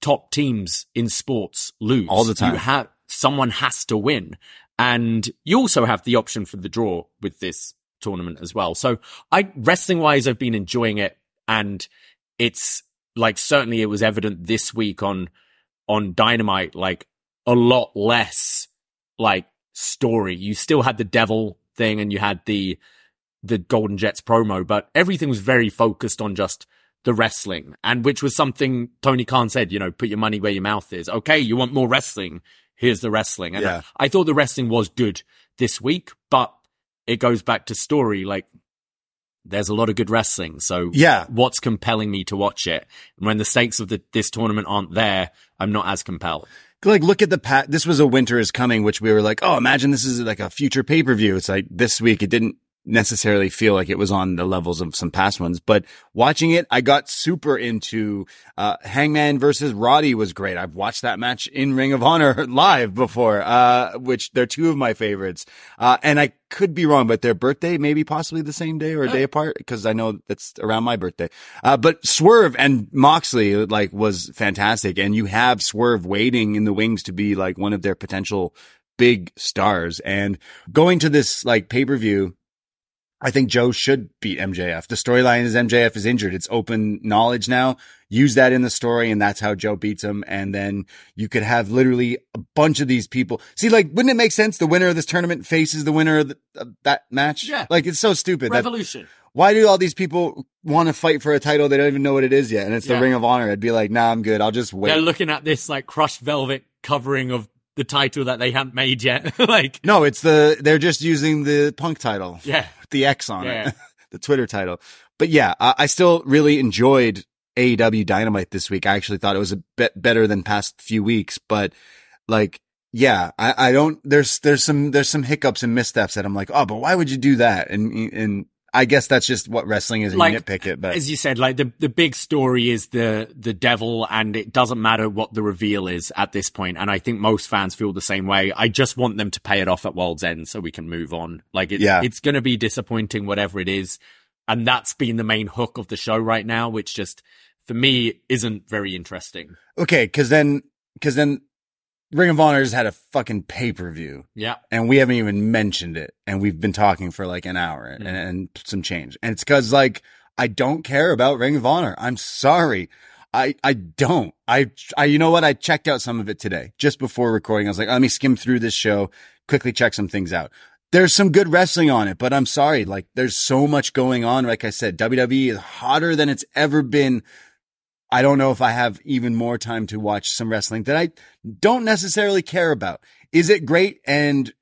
top teams in sports lose All the time. You have, someone has to win. And you also have the option for the draw with this tournament as well. So I, wrestling wise, I've been enjoying it and it's like, certainly it was evident this week on, on Dynamite, like a lot less like story. You still had the devil thing and you had the, the Golden Jets promo, but everything was very focused on just the wrestling and which was something Tony Khan said, you know, put your money where your mouth is. Okay. You want more wrestling. Here's the wrestling. And Yeah. I, I thought the wrestling was good this week, but it goes back to story. Like there's a lot of good wrestling. So Yeah. what's compelling me to watch it? And when the stakes of the, this tournament aren't there, I'm not as compelled. like look at the pat this was a winter is coming which we were like oh imagine this is like a future pay-per-view it's like this week it didn't necessarily feel like it was on the levels of some past ones but watching it i got super into uh hangman versus roddy was great. I've watched that match in ring of honor live before uh which they're two of my favorites. Uh and i could be wrong but their birthday maybe possibly the same day or a day apart because i know that's around my birthday. Uh but swerve and moxley like was fantastic and you have swerve waiting in the wings to be like one of their potential big stars. And going to this like pay per view. I think Joe should beat MJF. The storyline is MJF is injured. It's open knowledge now. Use that in the story and that's how Joe beats him. And then you could have literally a bunch of these people. See, like, wouldn't it make sense? The winner of this tournament faces the winner of, the, of that match. Yeah. Like, it's so stupid. that- Revolution. why do all these people want to fight for a title? They don't even know what it is yet. And it's the Yeah. Ring of Honor. I'd be like, nah, I'm good. I'll just wait. They're looking at this like crushed velvet covering of the title that they haven't made yet. like, no, it's the, they're just using the punk title. yeah, the X on Yeah. it, the Twitter title. But yeah, I, I still really enjoyed AEW Dynamite this week. I actually thought it was a bit better than past few weeks, but like, yeah, I, I don't, there's, there's some, there's some hiccups and missteps that I'm like, oh, but why would you do that? And, and I guess that's just what wrestling is. Like, you nitpick it, but as you said, like the the big story is the the devil, and it doesn't matter what the reveal is at this point. And I think most fans feel the same way. I just want them to pay it off at World's End so we can move on. Like it's Yeah. it's going to be disappointing, whatever it is, and that's been the main hook of the show right now, which just for me isn't very interesting. okay. Cause then, cause then Ring of Honor has had a fucking pay per view. Yeah, and we haven't even mentioned it. And we've been talking for like an hour mm-hmm. and, and some change. And it's because like i don't care about ring of honor. I'm sorry. I i don't. I i you know what? I checked out some of it today just before recording. I was like let me skim through this show quickly check some things out. There's some good wrestling on it but i'm sorry. Like there's so much going on. Like i said wwe is hotter than it's ever been I don't know if I have even more time to watch some wrestling that I don't necessarily care about. Is it great? And,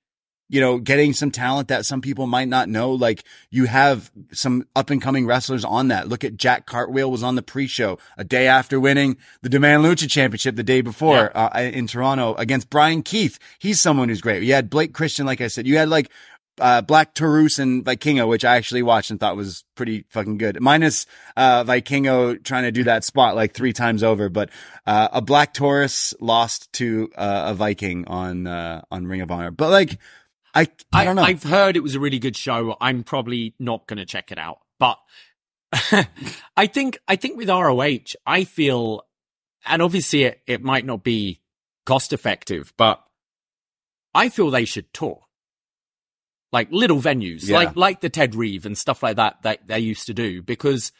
you know, getting some talent that some people might not know. Like you have some up and coming wrestlers on that. Look at Jack Cartwheel was on the pre-show a day after winning the Demand Lucha championship the day before, uh, in Toronto against Brian Keith. He's someone who's great. You had Blake Christian, like I said, you had like, uh, Black Taurus and Vikingo, which I actually watched and thought was pretty fucking good. Minus, uh, Vikingo trying to do that spot like three times over, but, uh, a Black Taurus lost to, uh, a Viking on, uh, on Ring of Honor. But like, I, I don't know. I've heard it was a really good show. I'm probably not going to check it out, but I think I think with ROH, I feel, and obviously it, it might not be cost effective, but I feel they should tour. Like little venues, Yeah. like like the Ted Reeve and stuff like that that they used to do, because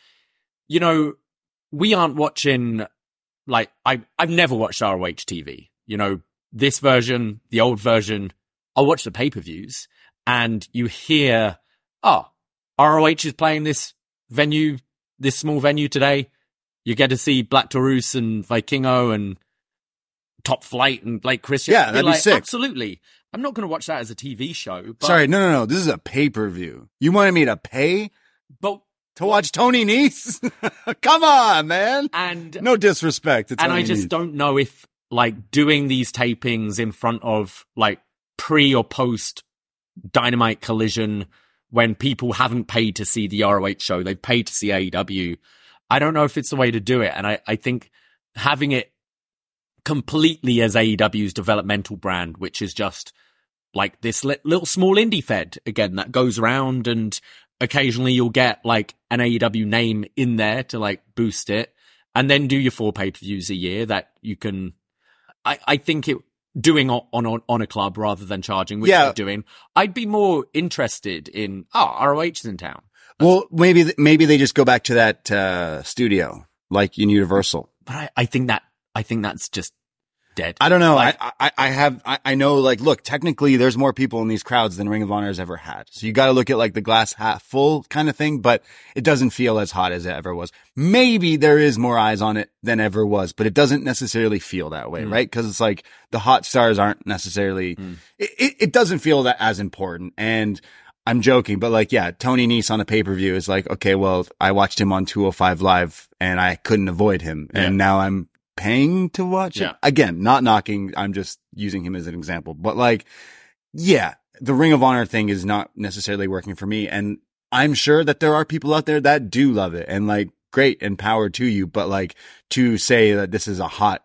you know we aren't watching. Like I I've never watched ROH TV. You know this version, the old version. I'll watch the pay per views, and you hear, oh, ROH is playing this venue, this small venue today. You get to see Black Taurus and Vikingo and Top Flight and Blake Christian. Yeah, that'd be like, sick. Absolutely. I'm not going to watch that as a TV show. But, Sorry, no, no, no. This is a pay per view. You wanted me to pay but to watch Tony Nese? Come on, man. and No disrespect. and I just Nese. don't know if like doing these tapings in front of like pre or post Dynamite Collision when people haven't paid to see the ROH show, they've paid to see AEW. I don't know if it's the way to do it, and I I think having it completely as AEW's developmental brand, which is just like this little small indie fed again that goes around and occasionally you'll get like an AEW name in there to like boost it and then do your four pay per views a year that you can. I, I think it doing on, on on a club rather than charging, which Yeah. they're doing. I'd be more interested in oh ROH is in town, Well, maybe, maybe they just go back to that, uh, studio like in Universal. but I, I think that I think that's just dead. I don't know. Like- I, I, I have, I, I know like, look, technically there's more people in these crowds than Ring of Honor has ever had. So you got to look at like the glass half full kind of thing, but it doesn't feel as hot as it ever was. Maybe there is more eyes on it than ever was, but it doesn't necessarily feel that way, Mm. right? Cause it's like the hot stars aren't necessarily, Mm. it, it, it doesn't feel that as important. And I'm joking, but like, yeah, Tony Nese on a pay per view is like, okay, well, I watched him on 205 live and I couldn't avoid him. Yeah. And now I'm paying to watch Yeah. it. Again, not knocking. I'm just using him as an example, but like, yeah, the Ring of Honor thing is not necessarily working for me. And I'm sure that there are people out there that do love it and like, great and power to you. But like to say that this is a hot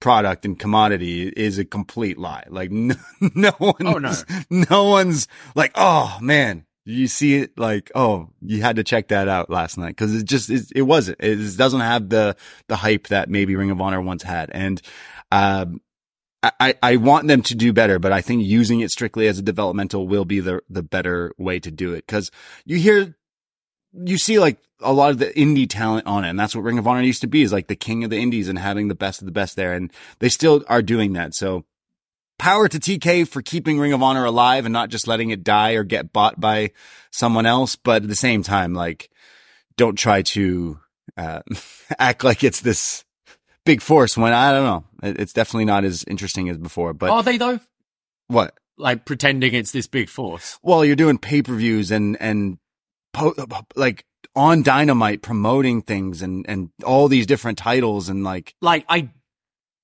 product and commodity is a complete lie. Like no, no one, Oh, no. no one's like, oh man, you see it like, oh, you had to check that out last night because it just it, it wasn't. It just doesn't have the the hype that maybe Ring of Honor once had, and um, I, I want them to do better, but I think using it strictly as a developmental will be the, the better way to do it. Cause you hear, you see like a lot of the indie talent on it. And that's what Ring of Honor used to be is like the king of the indies and having the best of the best there. And they still are doing that. So power to TK for keeping Ring of Honor alive and not just letting it die or get bought by someone else. But at the same time, like don't try to, uh, act like it's this big force when I don't know. It's definitely not as interesting as before, but Are they though? what? Like pretending it's this big force. Well, you're doing pay per views and, and po- like on dynamite promoting things and, and all these different titles and like, Like I,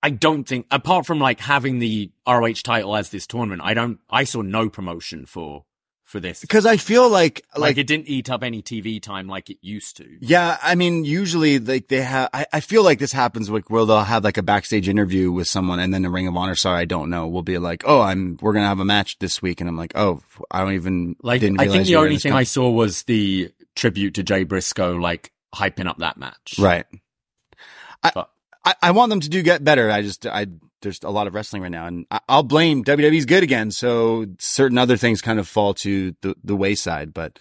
I don't think apart from like having the ROH title as this tournament, I don't. I saw no promotion for for this. cause I feel like, Like, like, it didn't eat up any TV time like it used to. yeah, I mean, usually like they have, I, I feel like this happens like where they'll have like a backstage interview with someone and then the Ring of Honor star I don't know will be like, oh, I'm, we're going to have a match this week. And I'm like, oh, I don't even, Like I think the you were in only thing I saw was the tribute to Jay Briscoe, like hyping up that match. Right. I, But- I, I want them to do get better. I just, I, there's a lot of wrestling right now and I, I'll blame WWE's good again. So certain other things kind of fall to the, the wayside, but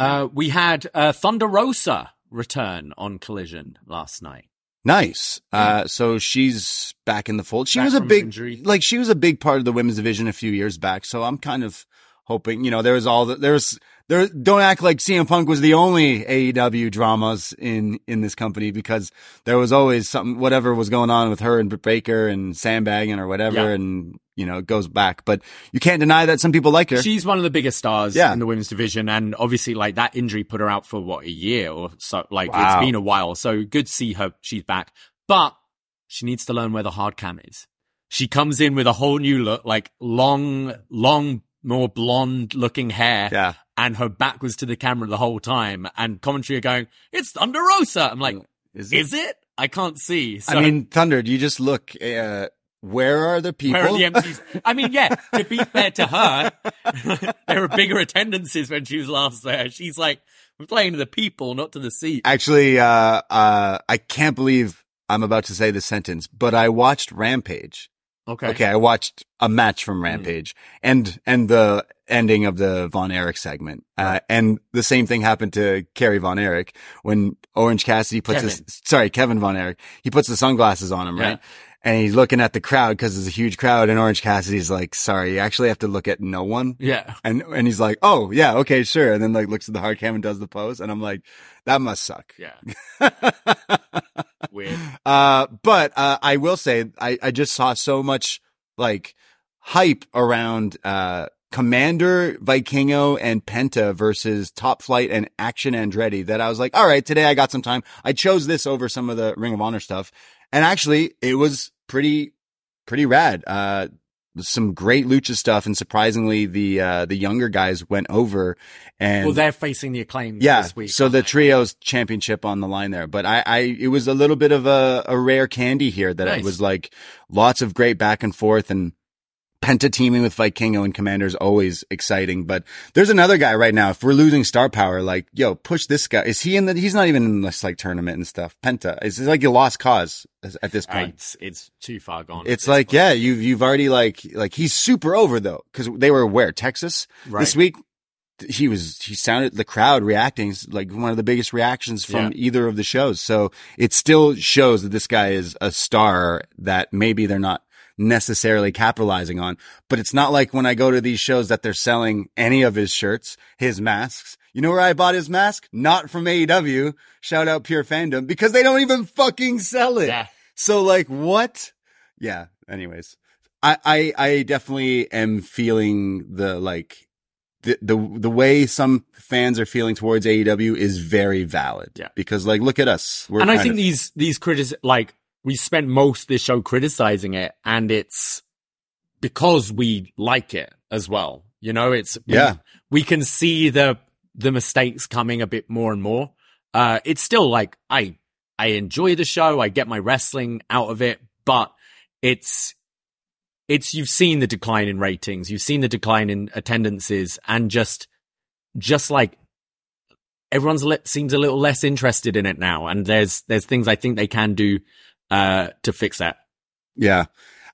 Uh, we had uh, Thunder Rosa return on Collision last night. nice. Uh, so she's back in the fold. She Back was a big, injury. like she was a big part of the women's division a few years back. So I'm kind of hoping, you know, there was all the, there's, there, don't act like CM Punk was the only AEW dramas in, in this company because there was always something, whatever was going on with her and Britt Baker and sandbagging or whatever. Yeah. And, you know, it goes back, but you can't deny that some people like her. She's one of the biggest stars Yeah. in the women's division, and obviously, like that injury put her out for what a year or so. Like Wow. it's been a while, so good to see her. She's back, but she needs to learn where the hard cam is. She comes in with a whole new look, like long, long, more blonde looking hair, yeah. And her back was to the camera the whole time. And commentary are going, "It's Thunder Rosa." I'm like, Is "Is it? I can't see." So, I mean, Thunder, do you just look, uh, where are the people? Where are the empties? I mean, yeah, to be fair to her, there were bigger attendances when she was last there. She's like, we're playing to the people, not to the seat. Actually, uh, uh, I can't believe I'm about to say this sentence, but I watched Rampage. Okay. Okay. I watched a match from Rampage and, and the ending of the Von Erich segment. Uh, and the same thing happened to Kerry Von Erich when Orange Cassidy puts Kevin. his, sorry, Kevin Von Erich, he puts the sunglasses on him, Yeah. right? And he's looking at the crowd because it's a huge crowd and Orange Cassidy's like, sorry, you actually have to look at no one. Yeah. And, and he's like, oh yeah, okay, sure. And then like looks at the hard cam and does the pose. And I'm like, that must suck. Yeah. Weird. Uh, but, uh, I will say, I, I just saw so much like hype around, uh, Komander, Vikingo, and Penta versus Top Flight and Action Andretti that I was like, all right, today I got some time. I chose this over some of the Ring of Honor stuff. And actually it was pretty, pretty rad. Uh, some great lucha stuff. And surprisingly, the, uh, the younger guys went over and Well, they're facing the acclaim yeah. this week. So the trios championship on the line there, but I, I, it was a little bit of a, a rare candy here that it was like lots of great back and forth and Penta teaming with Vikingo and Komander is always exciting. But there's another guy right now. If we're losing star power, like, yo, push this guy. Is he in the, he's not even in this like tournament and stuff. Penta. It's like a lost cause at this Uh, point. It's, it's too far gone. It's like, point. yeah, you've, you've already like, like he's super over though. Cause they were where? Texas? Right. This week, he was, he sounded the crowd reacting is like one of the biggest reactions from Yeah. either of the shows. So it still shows that this guy is a star that maybe they're not necessarily capitalizing on. But it's not like when I go to these shows that they're selling any of his shirts, his masks. You know where I bought his mask? Not from AEW. Shout out Pure Fandom because they don't even fucking sell it. Yeah. So like what? Yeah. Anyways, I, I, I definitely am feeling the like the, the, the way some fans are feeling towards AEW is very valid. Yeah. Because like, look at us. We're and I think of- these these critics like we spent most of this show criticizing it, and it's because we like it as well. You know, it's we- Yeah. We can see the the mistakes coming a bit more and more. Uh, it's still like I I enjoy the show. I get my wrestling out of it, but it's it's you've seen the decline in ratings, you've seen the decline in attendances, and just just like everyone's le- seems a little less interested in it now, and there's there's things I think they can do uh to fix that. Yeah.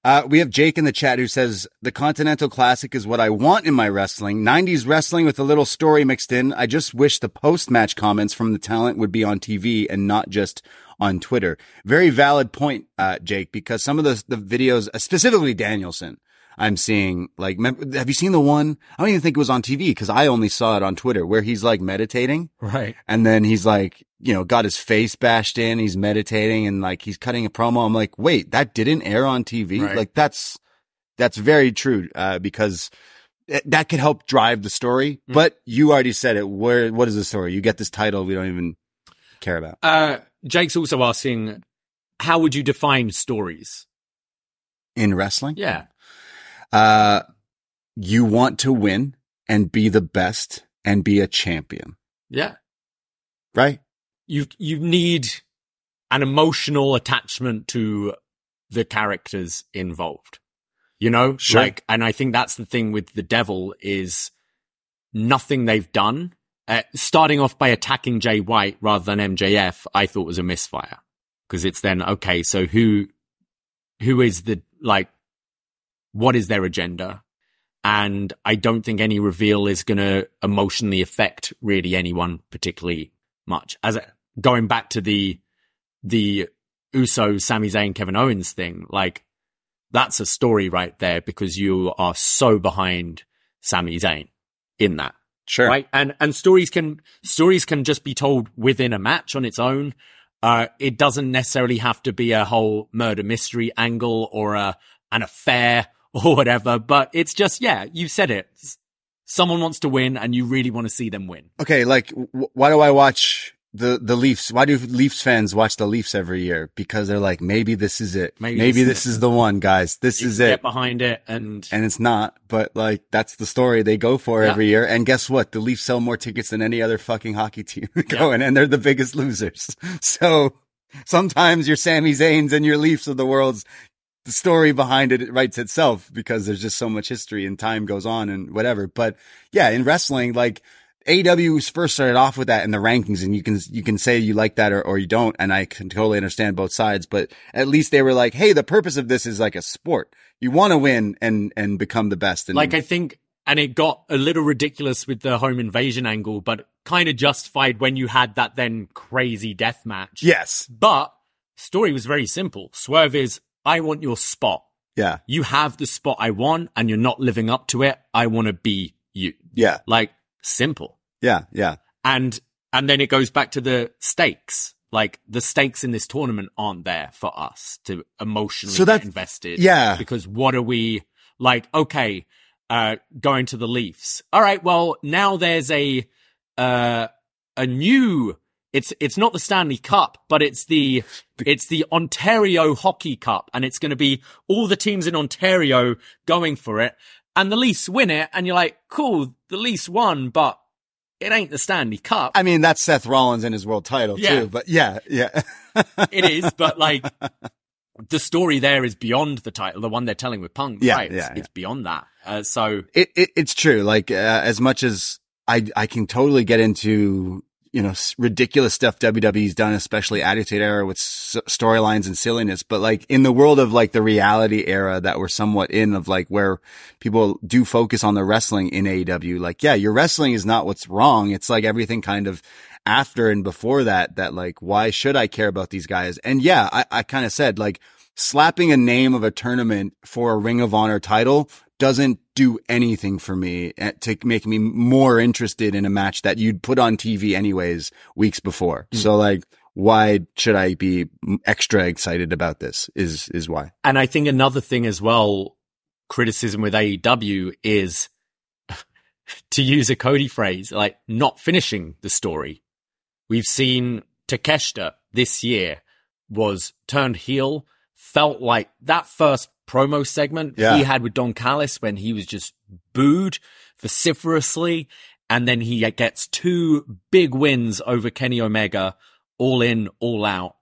Uh, we have Jake in the chat who says the Continental Classic is what I want in my wrestling. 90s wrestling with a little story mixed in. I just wish the post match comments from the talent would be on TV and not just on Twitter. Very valid point, uh, Jake, because some of the, the videos, uh, specifically Danielson, I'm seeing like, have you seen the one? I don't even think it was on TV because I only saw it on Twitter where he's like meditating. Right. And then he's like, you know, got his face bashed in. He's meditating and like he's cutting a promo. I'm like, wait, that didn't air on TV. Right. Like that's, that's very true. Uh, because that could help drive the story, Mm. but you already said it. Where, what is the story? You get this title we don't even care about. Uh, Jake's also asking, how would you define stories? In wrestling? Yeah. Uh, you want to win and be the best and be a champion, Yeah. right? You, you need an emotional attachment to the characters involved. You know, Sure. like, and I think that's the thing with the devil is nothing they've done. Uh, starting off by attacking Jay White rather than MJF, I thought was a misfire because it's then okay. So who, who is the like, what is their agenda? And I don't think any reveal is going to emotionally affect really anyone particularly much. As a, going back to the the Uso, Sami Zayn, Kevin Owens thing, like that's a story right there because you are so behind Sami Zayn in that, Sure. right? And and stories can stories can just be told within a match on its own. Uh, it doesn't necessarily have to be a whole murder mystery angle or a an affair or whatever. But it's just yeah, you said it. Someone wants to win, and you really want to see them win. Okay. Like, w- why do I watch the, the Leafs? Why do Leafs fans watch the Leafs every year? Because they're like, maybe this is it. Maybe Maybe, this is is the one, guys. This You is get it. behind it, and And it's not, but like, that's the story they go for Yeah. every year. And guess what? The Leafs sell more tickets than any other fucking hockey team going, and they're the biggest losers. So sometimes your Sami Zayn's and your Leafs of the world's the story behind it, it writes itself because there's just so much history and time goes on and whatever. But yeah, in wrestling, like AEW first started off with that in the rankings and you can, you can say you like that or, or you don't. And I can totally understand both sides, but at least they were like, Hey, the purpose of this is like a sport. You want to win and, and become the best. And like I think, and it got a little ridiculous with the home invasion angle, but kind of justified when you had that then crazy death match. yes. But story was very simple. Swerve is, I want your spot. Yeah. You have the spot I want and you're not living up to it. I want to be you. Yeah. Like simple. Yeah. Yeah. And, and then it goes back to the stakes. Like the stakes in this tournament aren't there for us to emotionally So get that- invested. Yeah. Because what are we like? Okay, uh, going to the Leafs. All right. Well, now there's a, uh, a new, it's, it's not the Stanley Cup, but it's the, it's the Ontario Hockey Cup and it's going to be all the teams in Ontario going for it and the Leafs win it. And you're like, cool, the least one, but it ain't the Stanley Cup. I mean, that's Seth Rollins and his world title Yeah. too, but yeah. Yeah. it is, but like the story there is beyond the title, the one they're telling with Punk. Yeah, right? It's, yeah, yeah. it's beyond that. Uh, so it, it it's true. Like uh, as much as I I can totally get into you know ridiculous stuff WWE's done, especially Attitude Era with s- storylines and silliness. But like in the world of like the reality era that we're somewhat in, of like where people do focus on the wrestling in AEW, like yeah, your wrestling is not what's wrong. It's like everything kind of after and before that. That like why should I care about these guys? And yeah, I I kind of said like slapping a name of a tournament for a Ring of Honor title doesn't do anything for me eh, to make me more interested in a match that you'd put on TV anyways weeks before. So like, why should I be extra excited about this is, is why. And I think another thing as well, criticism with AEW is to use a Cody phrase, like not finishing the story. We've seen Takeshita this year was turned heel, felt like that first promo segment Yeah. he had with Don Callis when he was just booed vociferously. And then he gets two big wins over Kenny Omega, all in, all out.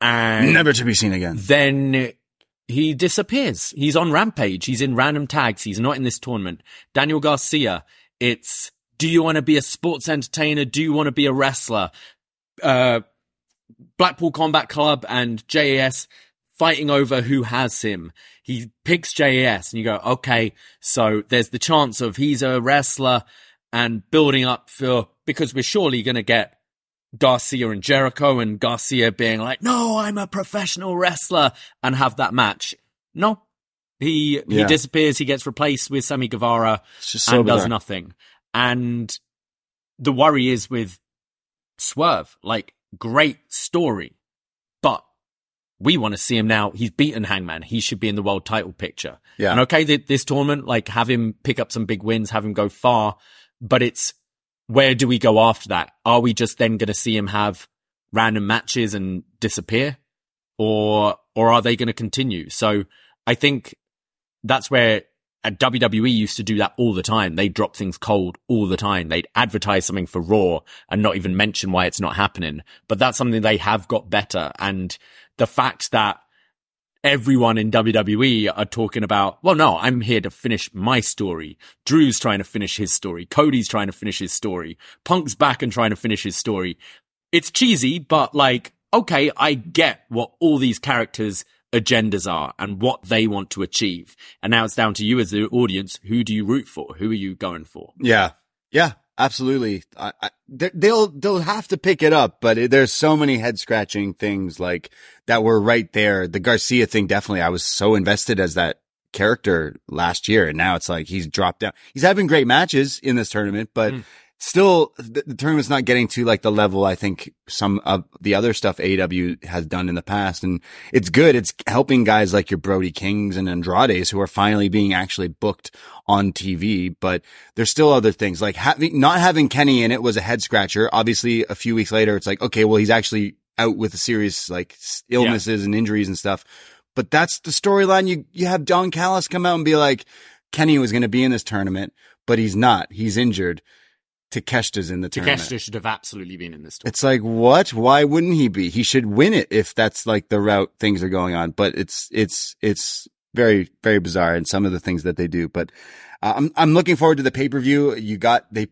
And Never to be seen again. then he disappears. He's on Rampage. He's in random tags. He's not in this tournament. Daniel Garcia, it's do you want to be a sports entertainer? Do you want to be a wrestler? Uh, Blackpool Combat Club and JAS fighting over who has him. He picks JAS and you go, okay, so there's the chance of he's a wrestler and building up for, because we're surely going to get Garcia and Jericho and Garcia being like, no, I'm a professional wrestler and have that match. No, he, he disappears. He gets replaced with Sammy Guevara so and does nothing. And the worry is with Swerve, like great story, we want to see him now. He's beaten Hangman. He should be in the world title picture. Yeah. And okay, th- this tournament, like have him pick up some big wins, have him go far, but it's where do we go after that? Are we just then going to see him have random matches and disappear? Or, or are they going to continue? So I think that's where uh, WWE used to do that all the time. They drop things cold all the time. They'd advertise something for Raw and not even mention why it's not happening. But that's something they have got better. And the fact that everyone in WWE are talking about, well, no, I'm here to finish my story. Drew's trying to finish his story. Cody's trying to finish his story. Punk's back and trying to finish his story. It's cheesy, but like, okay, I get what all these characters agendas are and what they want to achieve. And now it's down to you as the audience. Who do you root for? Who are you going for? Yeah. Yeah. Absolutely. I, I, they- they'll, they'll have to pick it up, but it, there's so many head scratching things like that were right there. The Garcia thing, definitely. I was so invested as that character last year. And now it's like he's dropped down. He's having great matches in this tournament, but Mm. Still the, the tournament's not getting to like the level I think some of the other stuff AEW has done in the past. And it's good. It's helping guys like your Brody Kings and Andrades who are finally being actually booked on TV, but there's still other things like having, not having Kenny in it was a head scratcher. Obviously a few weeks later, it's like, okay, well, he's actually out with a serious like illnesses and injuries and stuff. But that's the storyline. You, you have Don Callis come out and be like, Kenny was going to be in this tournament, but he's not. He's injured. Takeshita's in the tournament. Takeshita should have absolutely been in this tournament. It's like, what? Why wouldn't he be? He should win it if that's like the route things are going on. But it's, it's, it's very, very bizarre in some of the things that they do. But uh, I'm, I'm looking forward to the pay per view. You got they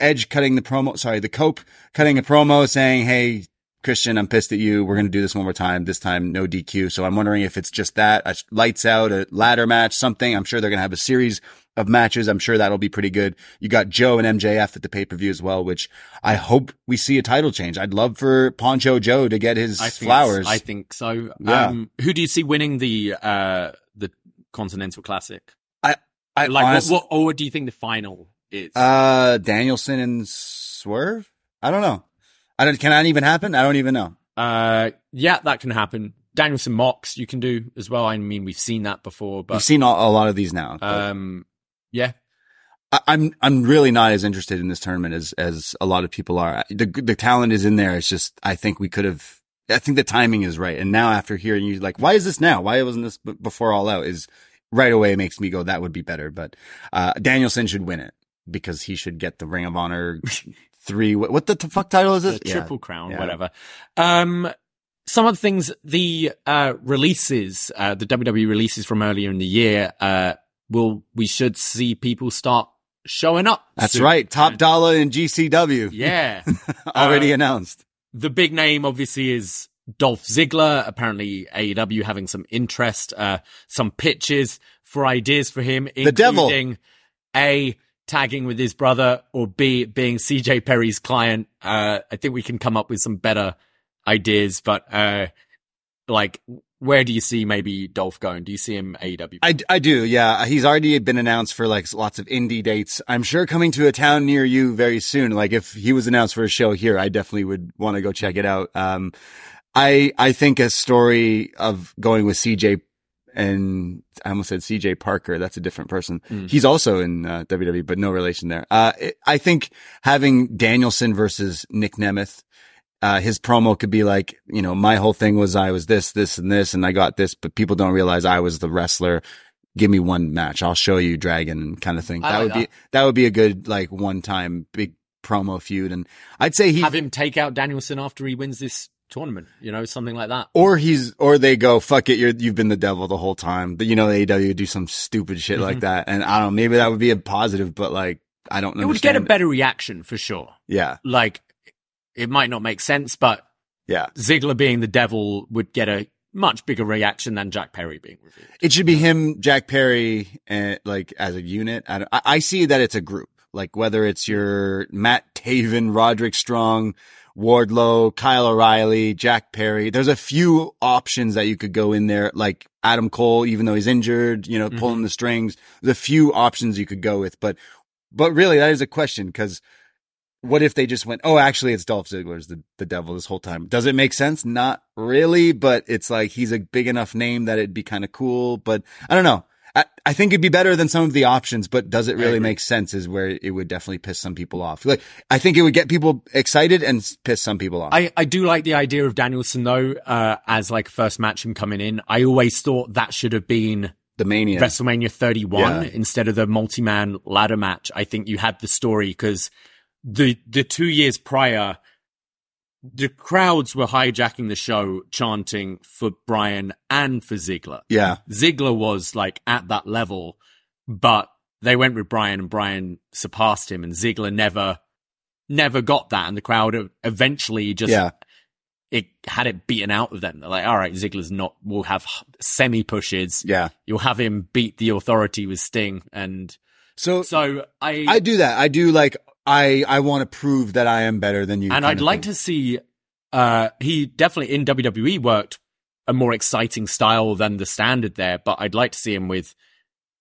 Edge cutting the promo. Sorry, the Cope cutting a promo saying, Hey, Christian, I'm pissed at you. We're going to do this one more time. This time, no DQ. So I'm wondering if it's just that a lights out, a ladder match, something. I'm sure they're going to have a series of matches. I'm sure that'll be pretty good. You got Joe and MJF at the pay per view as well, which I hope we see a title change. I'd love for Poncho Joe to get his I flowers. I think so. Yeah. Um, who do you see winning the uh, the Continental Classic? I Like, honest- what, what, or what do you think the final is? uh, Danielson and Swerve. I don't know. I don't. Can that even happen? I don't even know. Uh, yeah, that can happen. Danielson mocks you can do as well. I mean, we've seen that before, but We've seen a, a lot of these now. um, yeah, I, I'm I'm really not as interested in this tournament as as a lot of people are. The the talent is in there. It's just I think we could have. I think the timing is right. And now after hearing you, like, why is this now? Why wasn't this b- before All Out? Is right away makes me go that would be better. But uh Danielson should win it because he should get the Ring of Honor three. What, the fuck title is it? Yeah. Triple Crown, Yeah. whatever. Um, some of the things, the uh, releases, uh, the WWE releases from earlier in the year, uh, will we should see people start showing up. That's soon. right. Top Dolla in GCW Yeah. already Uh, announced. the big name obviously is Dolph Ziggler. Apparently AEW having some interest, uh, some pitches for ideas for him, The devil. A, tagging with his brother or B, being CJ Perry's client. Uh, I think we can come up with some better ideas, but, uh, like, where do you see maybe Dolph going? Do you see him AEW? I, I do, yeah. He's already been announced for like lots of indie dates. I'm sure coming to a town near you very soon. Like if he was announced for a show here, I definitely would want to go check it out. Um, I, I think a story of going with CJ and I almost said CJ Parker. That's a different person. Mm. He's also in uh, WWE, but no relation there. Uh, it, I think having Danielson versus Nick Nemeth uh, his promo could be like, you know, my whole thing was I was this, this, and this, and I got this, but people don't realize I was the wrestler. Give me one match. I'll show you Dragon kind of thing. I that like would be, that would be a good, like, one time big promo feud. And I'd say he, Have him take out Danielson after he wins this tournament, you know, something like that. or he's, or they go, fuck it. You're, you've been the devil the whole time. But you know, the AEW do some stupid shit like that. And I don't know, maybe that would be a positive, but like, I don't Mm-hmm. It would get a better reaction for sure. Yeah. Like, it might not make sense, but Yeah. Ziggler being the devil would get a much bigger reaction than Jack Perry being revealed. It should be him, Jack Perry, and like as a unit. I, don't- I, I see that it's a group. Like whether it's your Matt Taven, Roderick Strong, Wardlow, Kyle O'Reilly, Jack Perry. There's a few options that you could go in there, like Adam Cole, even though he's injured, you know, pulling mm-hmm. the strings. There's a few options you could go with, but, but really that is a question because what if they just went, oh, actually it's Dolph Ziggler's the, the devil this whole time? Does it make sense? Not really, but it's like he's a big enough name that it'd be kind of cool, but I don't know. I, I think it'd be better than some of the options, but does it really make sense is where it would definitely piss some people off. Like, I think it would get people excited and piss some people off. I, I do like the idea of Danielson though, uh, as like a first match him coming in. I always thought that should have been the mania. WrestleMania 31 Yeah. instead of the multi-man ladder match. I think you had the story because the the two years prior, the crowds were hijacking the show, chanting for Bryan and for Ziggler. yeah. Ziggler was like at that level, but they went with Bryan and Bryan surpassed him and Ziggler never, never got that. And the crowd eventually just, Yeah. it had it beaten out of them. They're like, all right, Ziggler's not, we'll have semi pushes. Yeah. You'll have him beat the authority with Sting. And So, so I, I do that. I do like, I, I want to prove that I am better than you. and I'd like to see, uh, he definitely in WWE worked a more exciting style than the standard there, but I'd like to see him with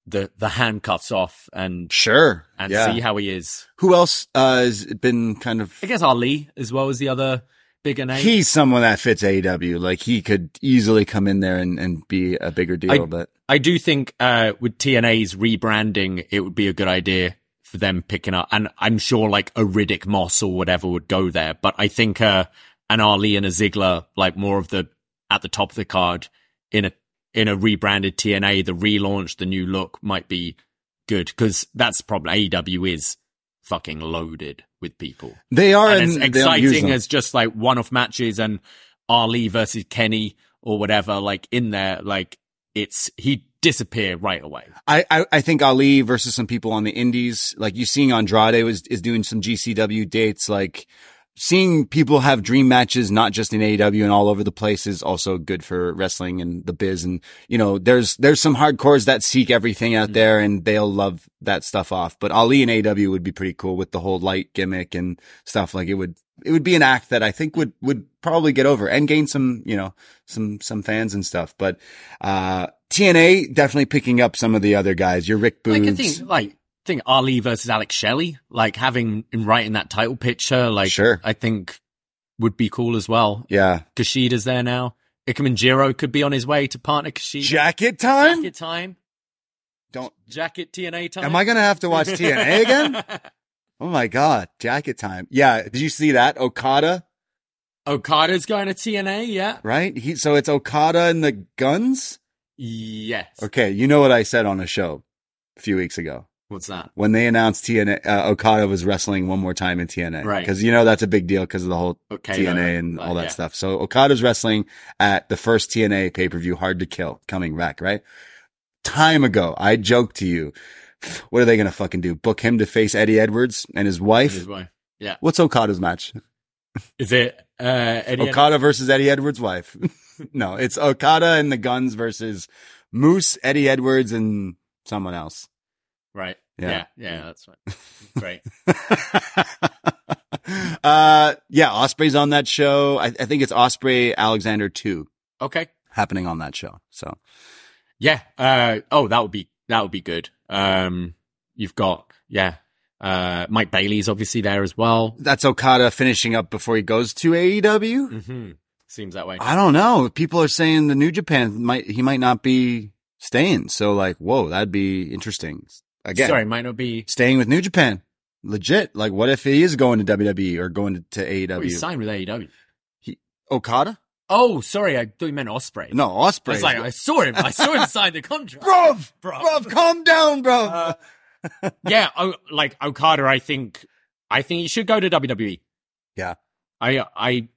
the, the handcuffs off and Sure. and yeah. see how he is. Who else, uh, has been kind of, I guess Ali as well as the other bigger name. he's someone that fits AEW. Like he could easily come in there and, and be a bigger deal, I- but I do think uh, with TNA's rebranding, it would be a good idea for them picking up, and I'm sure like a Riddick Moss or whatever would go there. But I think uh, an Ali and a Ziggler, like more of the at the top of the card in a in a rebranded TNA, the relaunch, the new look might be good because that's probably AEW is fucking loaded with people. they are and and as they don't use exciting as just like one-off matches and Ali versus Kenny or whatever, like in there, like it's he disappear right away. I, I, I think Ali versus some people on the indies, like you seeing Andrade was, is doing some GCW dates, like seeing people have dream matches, not just in AEW and all over the place is also good for wrestling and the biz. And, you know, there's, there's some hardcores that seek everything out there and they'll love that stuff off. But Ali and AEW would be pretty cool with the whole light gimmick and stuff. Like it would, it would be an act that I think would, would probably get over and gain some, you know, some, some fans and stuff. But, uh, TNA definitely picking up some of the other guys. Your Rick Boogs. Like I think, like think Ali versus Alex Shelley, like having him right in that title picture, like Sure. I think would be cool as well. yeah. Kushida's there now. Ikemen Jiro could be on his way to partner Kushida. Jacket time? Jacket time. Don't, Jacket TNA time. am I going to have to watch TNA again? Oh my God. Jacket time. Yeah. Did you see that? Okada, Okada's going to TNA, yeah. right? He, so it's Okada and the guns? Yes. Okay. You know what I said on a show a few weeks ago What's that? when they announced TNA, uh, Okada was wrestling one more time in TNA. Right. Cause you know, that's a big deal because of the whole Okay. TNA and uh, all that yeah. stuff. So Okada's wrestling at the first TNA pay per view, Hard to Kill, coming back, right? Time ago, I joked to you, what are they going to fucking do? Book him to face Eddie Edwards and his wife? His wife. Yeah. What's Okada's match? Is it uh, Eddie? Okada versus Eddie Edwards' wife. no, it's Okada and the Guns versus Moose, Eddie Edwards, and someone else. Right. Yeah. Yeah. Yeah. That's right. Great. uh, yeah, Ospreay's on that show. I, I think it's Osprey Alexander 2 Okay. happening on that show. So Yeah. Uh, oh, that would be that would be good. Um, you've got yeah. Uh, Mike Bailey's obviously there as well. that's Okada finishing up before he goes to AEW. Mm-hmm. Seems that way. I don't know. People are saying the New Japan might, he might not be staying. So like, whoa, that'd be interesting. Again, Sorry, might not be. staying with New Japan. Legit. Like, what if he is going to WWE or going to, to Oh, he signed with AEW. Okada? Oh, sorry, I thought you meant Ospreay. No, I Ospreay. was like, I saw him. I saw him sign the contract. bruv, Bruv. bruv, calm down, bro. Uh, yeah, o- like Okada, I think, I think he should go to WWE. Yeah. I, I,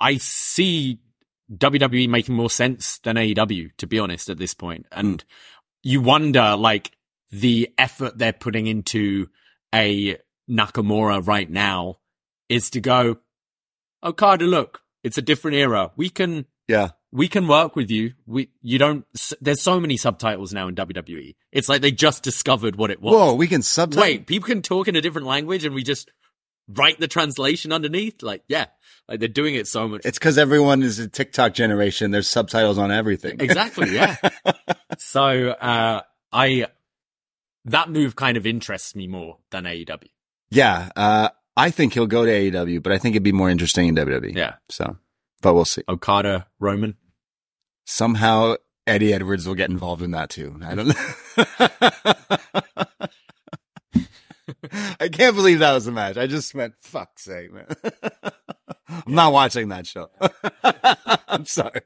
I see WWE making more sense than AEW, to be honest, at this point. And you wonder, like, the effort they're putting into a Nakamura right now is to go, Okada, look, it's a different era. We can, yeah. we can work with you. We, you don't, there's so many subtitles now in WWE. It's like they just discovered what it was. Whoa, we can subtitle. Wait, people can talk in a different language and we just write the translation underneath? Like, yeah, like they're doing it so much. It's because everyone is a TikTok generation. There's subtitles on everything. Exactly, yeah. so, uh, I, that move kind of interests me more than AEW. Yeah, uh, I think he'll go to AEW, but I think it'd be more interesting in WWE. Yeah. So, but we'll see. Okada, Roman. Somehow Eddie Edwards will get involved in that too. I don't know. I can't believe that was a match. I just went, fuck's sake, man. I'm not watching that show. I'm sorry.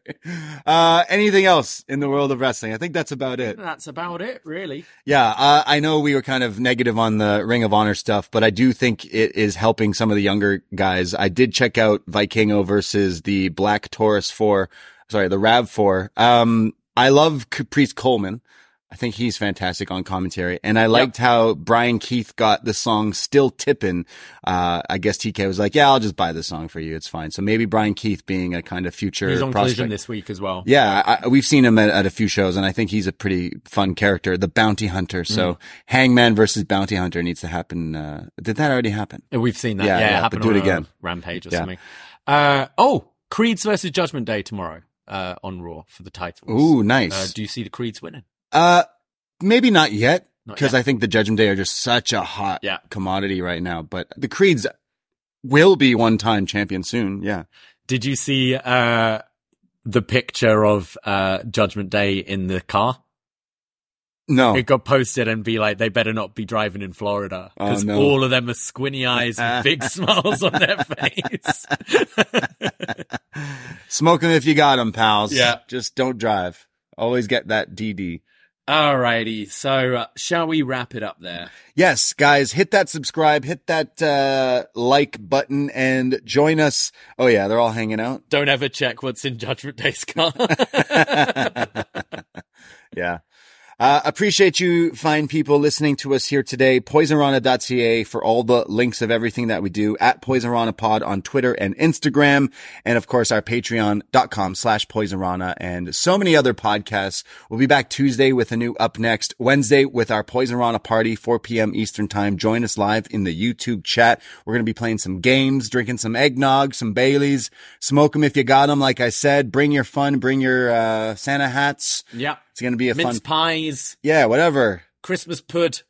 Uh, anything else in the world of wrestling? I think that's about it. That's about it, really. Yeah, uh, I know we were kind of negative on the Ring of Honor stuff, but I do think it is helping some of the younger guys. I did check out Vikingo versus the Black Taurus 4, sorry, the Rav 4. Um, I love Caprice Coleman. I think he's fantastic on commentary. And I liked how Bryan Keith got the song Still Tippin'. Uh, I guess TK was like, yeah, I'll just buy the song for you. It's fine. So maybe Bryan Keith being a kind of future He's on prospect. Collision this week as well. Yeah, I, we've seen him at, at a few shows, and I think he's a pretty fun character, the bounty hunter. So Mm. Hangman versus bounty hunter needs to happen. Uh, did that already happen? We've seen that. Yeah, Yeah, yeah, but do it again. Rampage or Yeah. something. Uh, oh, Creeds versus Judgment Day tomorrow uh, on Raw for the titles. Ooh, nice. Uh, do you see the Creeds winning? Uh, maybe not yet, because. I think the Judgment Day are just such a hot Yeah. commodity right now. But the Creeds will be one-time champion soon. Yeah. Did you see uh, the picture of uh, Judgment Day in the car? No. It got posted and be like, they better not be driving in Florida Oh, because no. all of them are squinty eyes and big smiles on their face. Smoke them if you got them, pals. Yeah. Just don't drive. Always get that DD. Alrighty, so uh, shall we wrap it up there? Yes, guys, hit that subscribe, hit that uh, like button, and join us. Oh yeah, they're all hanging out. Don't ever check what's in Judgment Day's car. yeah. Uh, appreciate you fine people listening to us here today. Poisonrana.ca for all the links of everything that we do at Poisonrana Pod on Twitter and Instagram. And of course, our patreon.com slash Poisonrana and so many other podcasts. We'll be back Tuesday with a new upNXT Wednesday with our Poisonrana party, 4 p.m. Eastern time. Join us live in the YouTube chat. We're going to be playing some games, drinking some eggnog, some Baileys, smoke them if you got them. Like I said, bring your fun, bring your, uh, Santa hats. yeah. It's going to be a Mince fun. pies, Yeah, whatever. Christmas pud.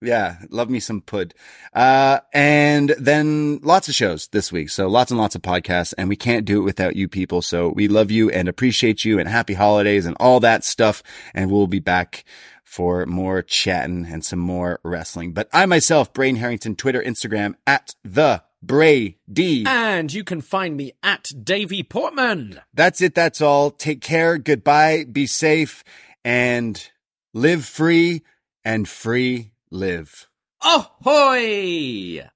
Yeah, love me some pud. Uh, and then lots of shows this week. So lots and lots of podcasts and we can't do it without you people. So we love you and appreciate you and happy holidays and all that stuff. And we'll be back for more chatting and some more wrestling. But I myself, Braden Herrington, Twitter, Instagram at the Bray D. And you can find me at Davie Portman. That's it. That's all. Take care. Goodbye. Be safe and live free and free live. Ahoy!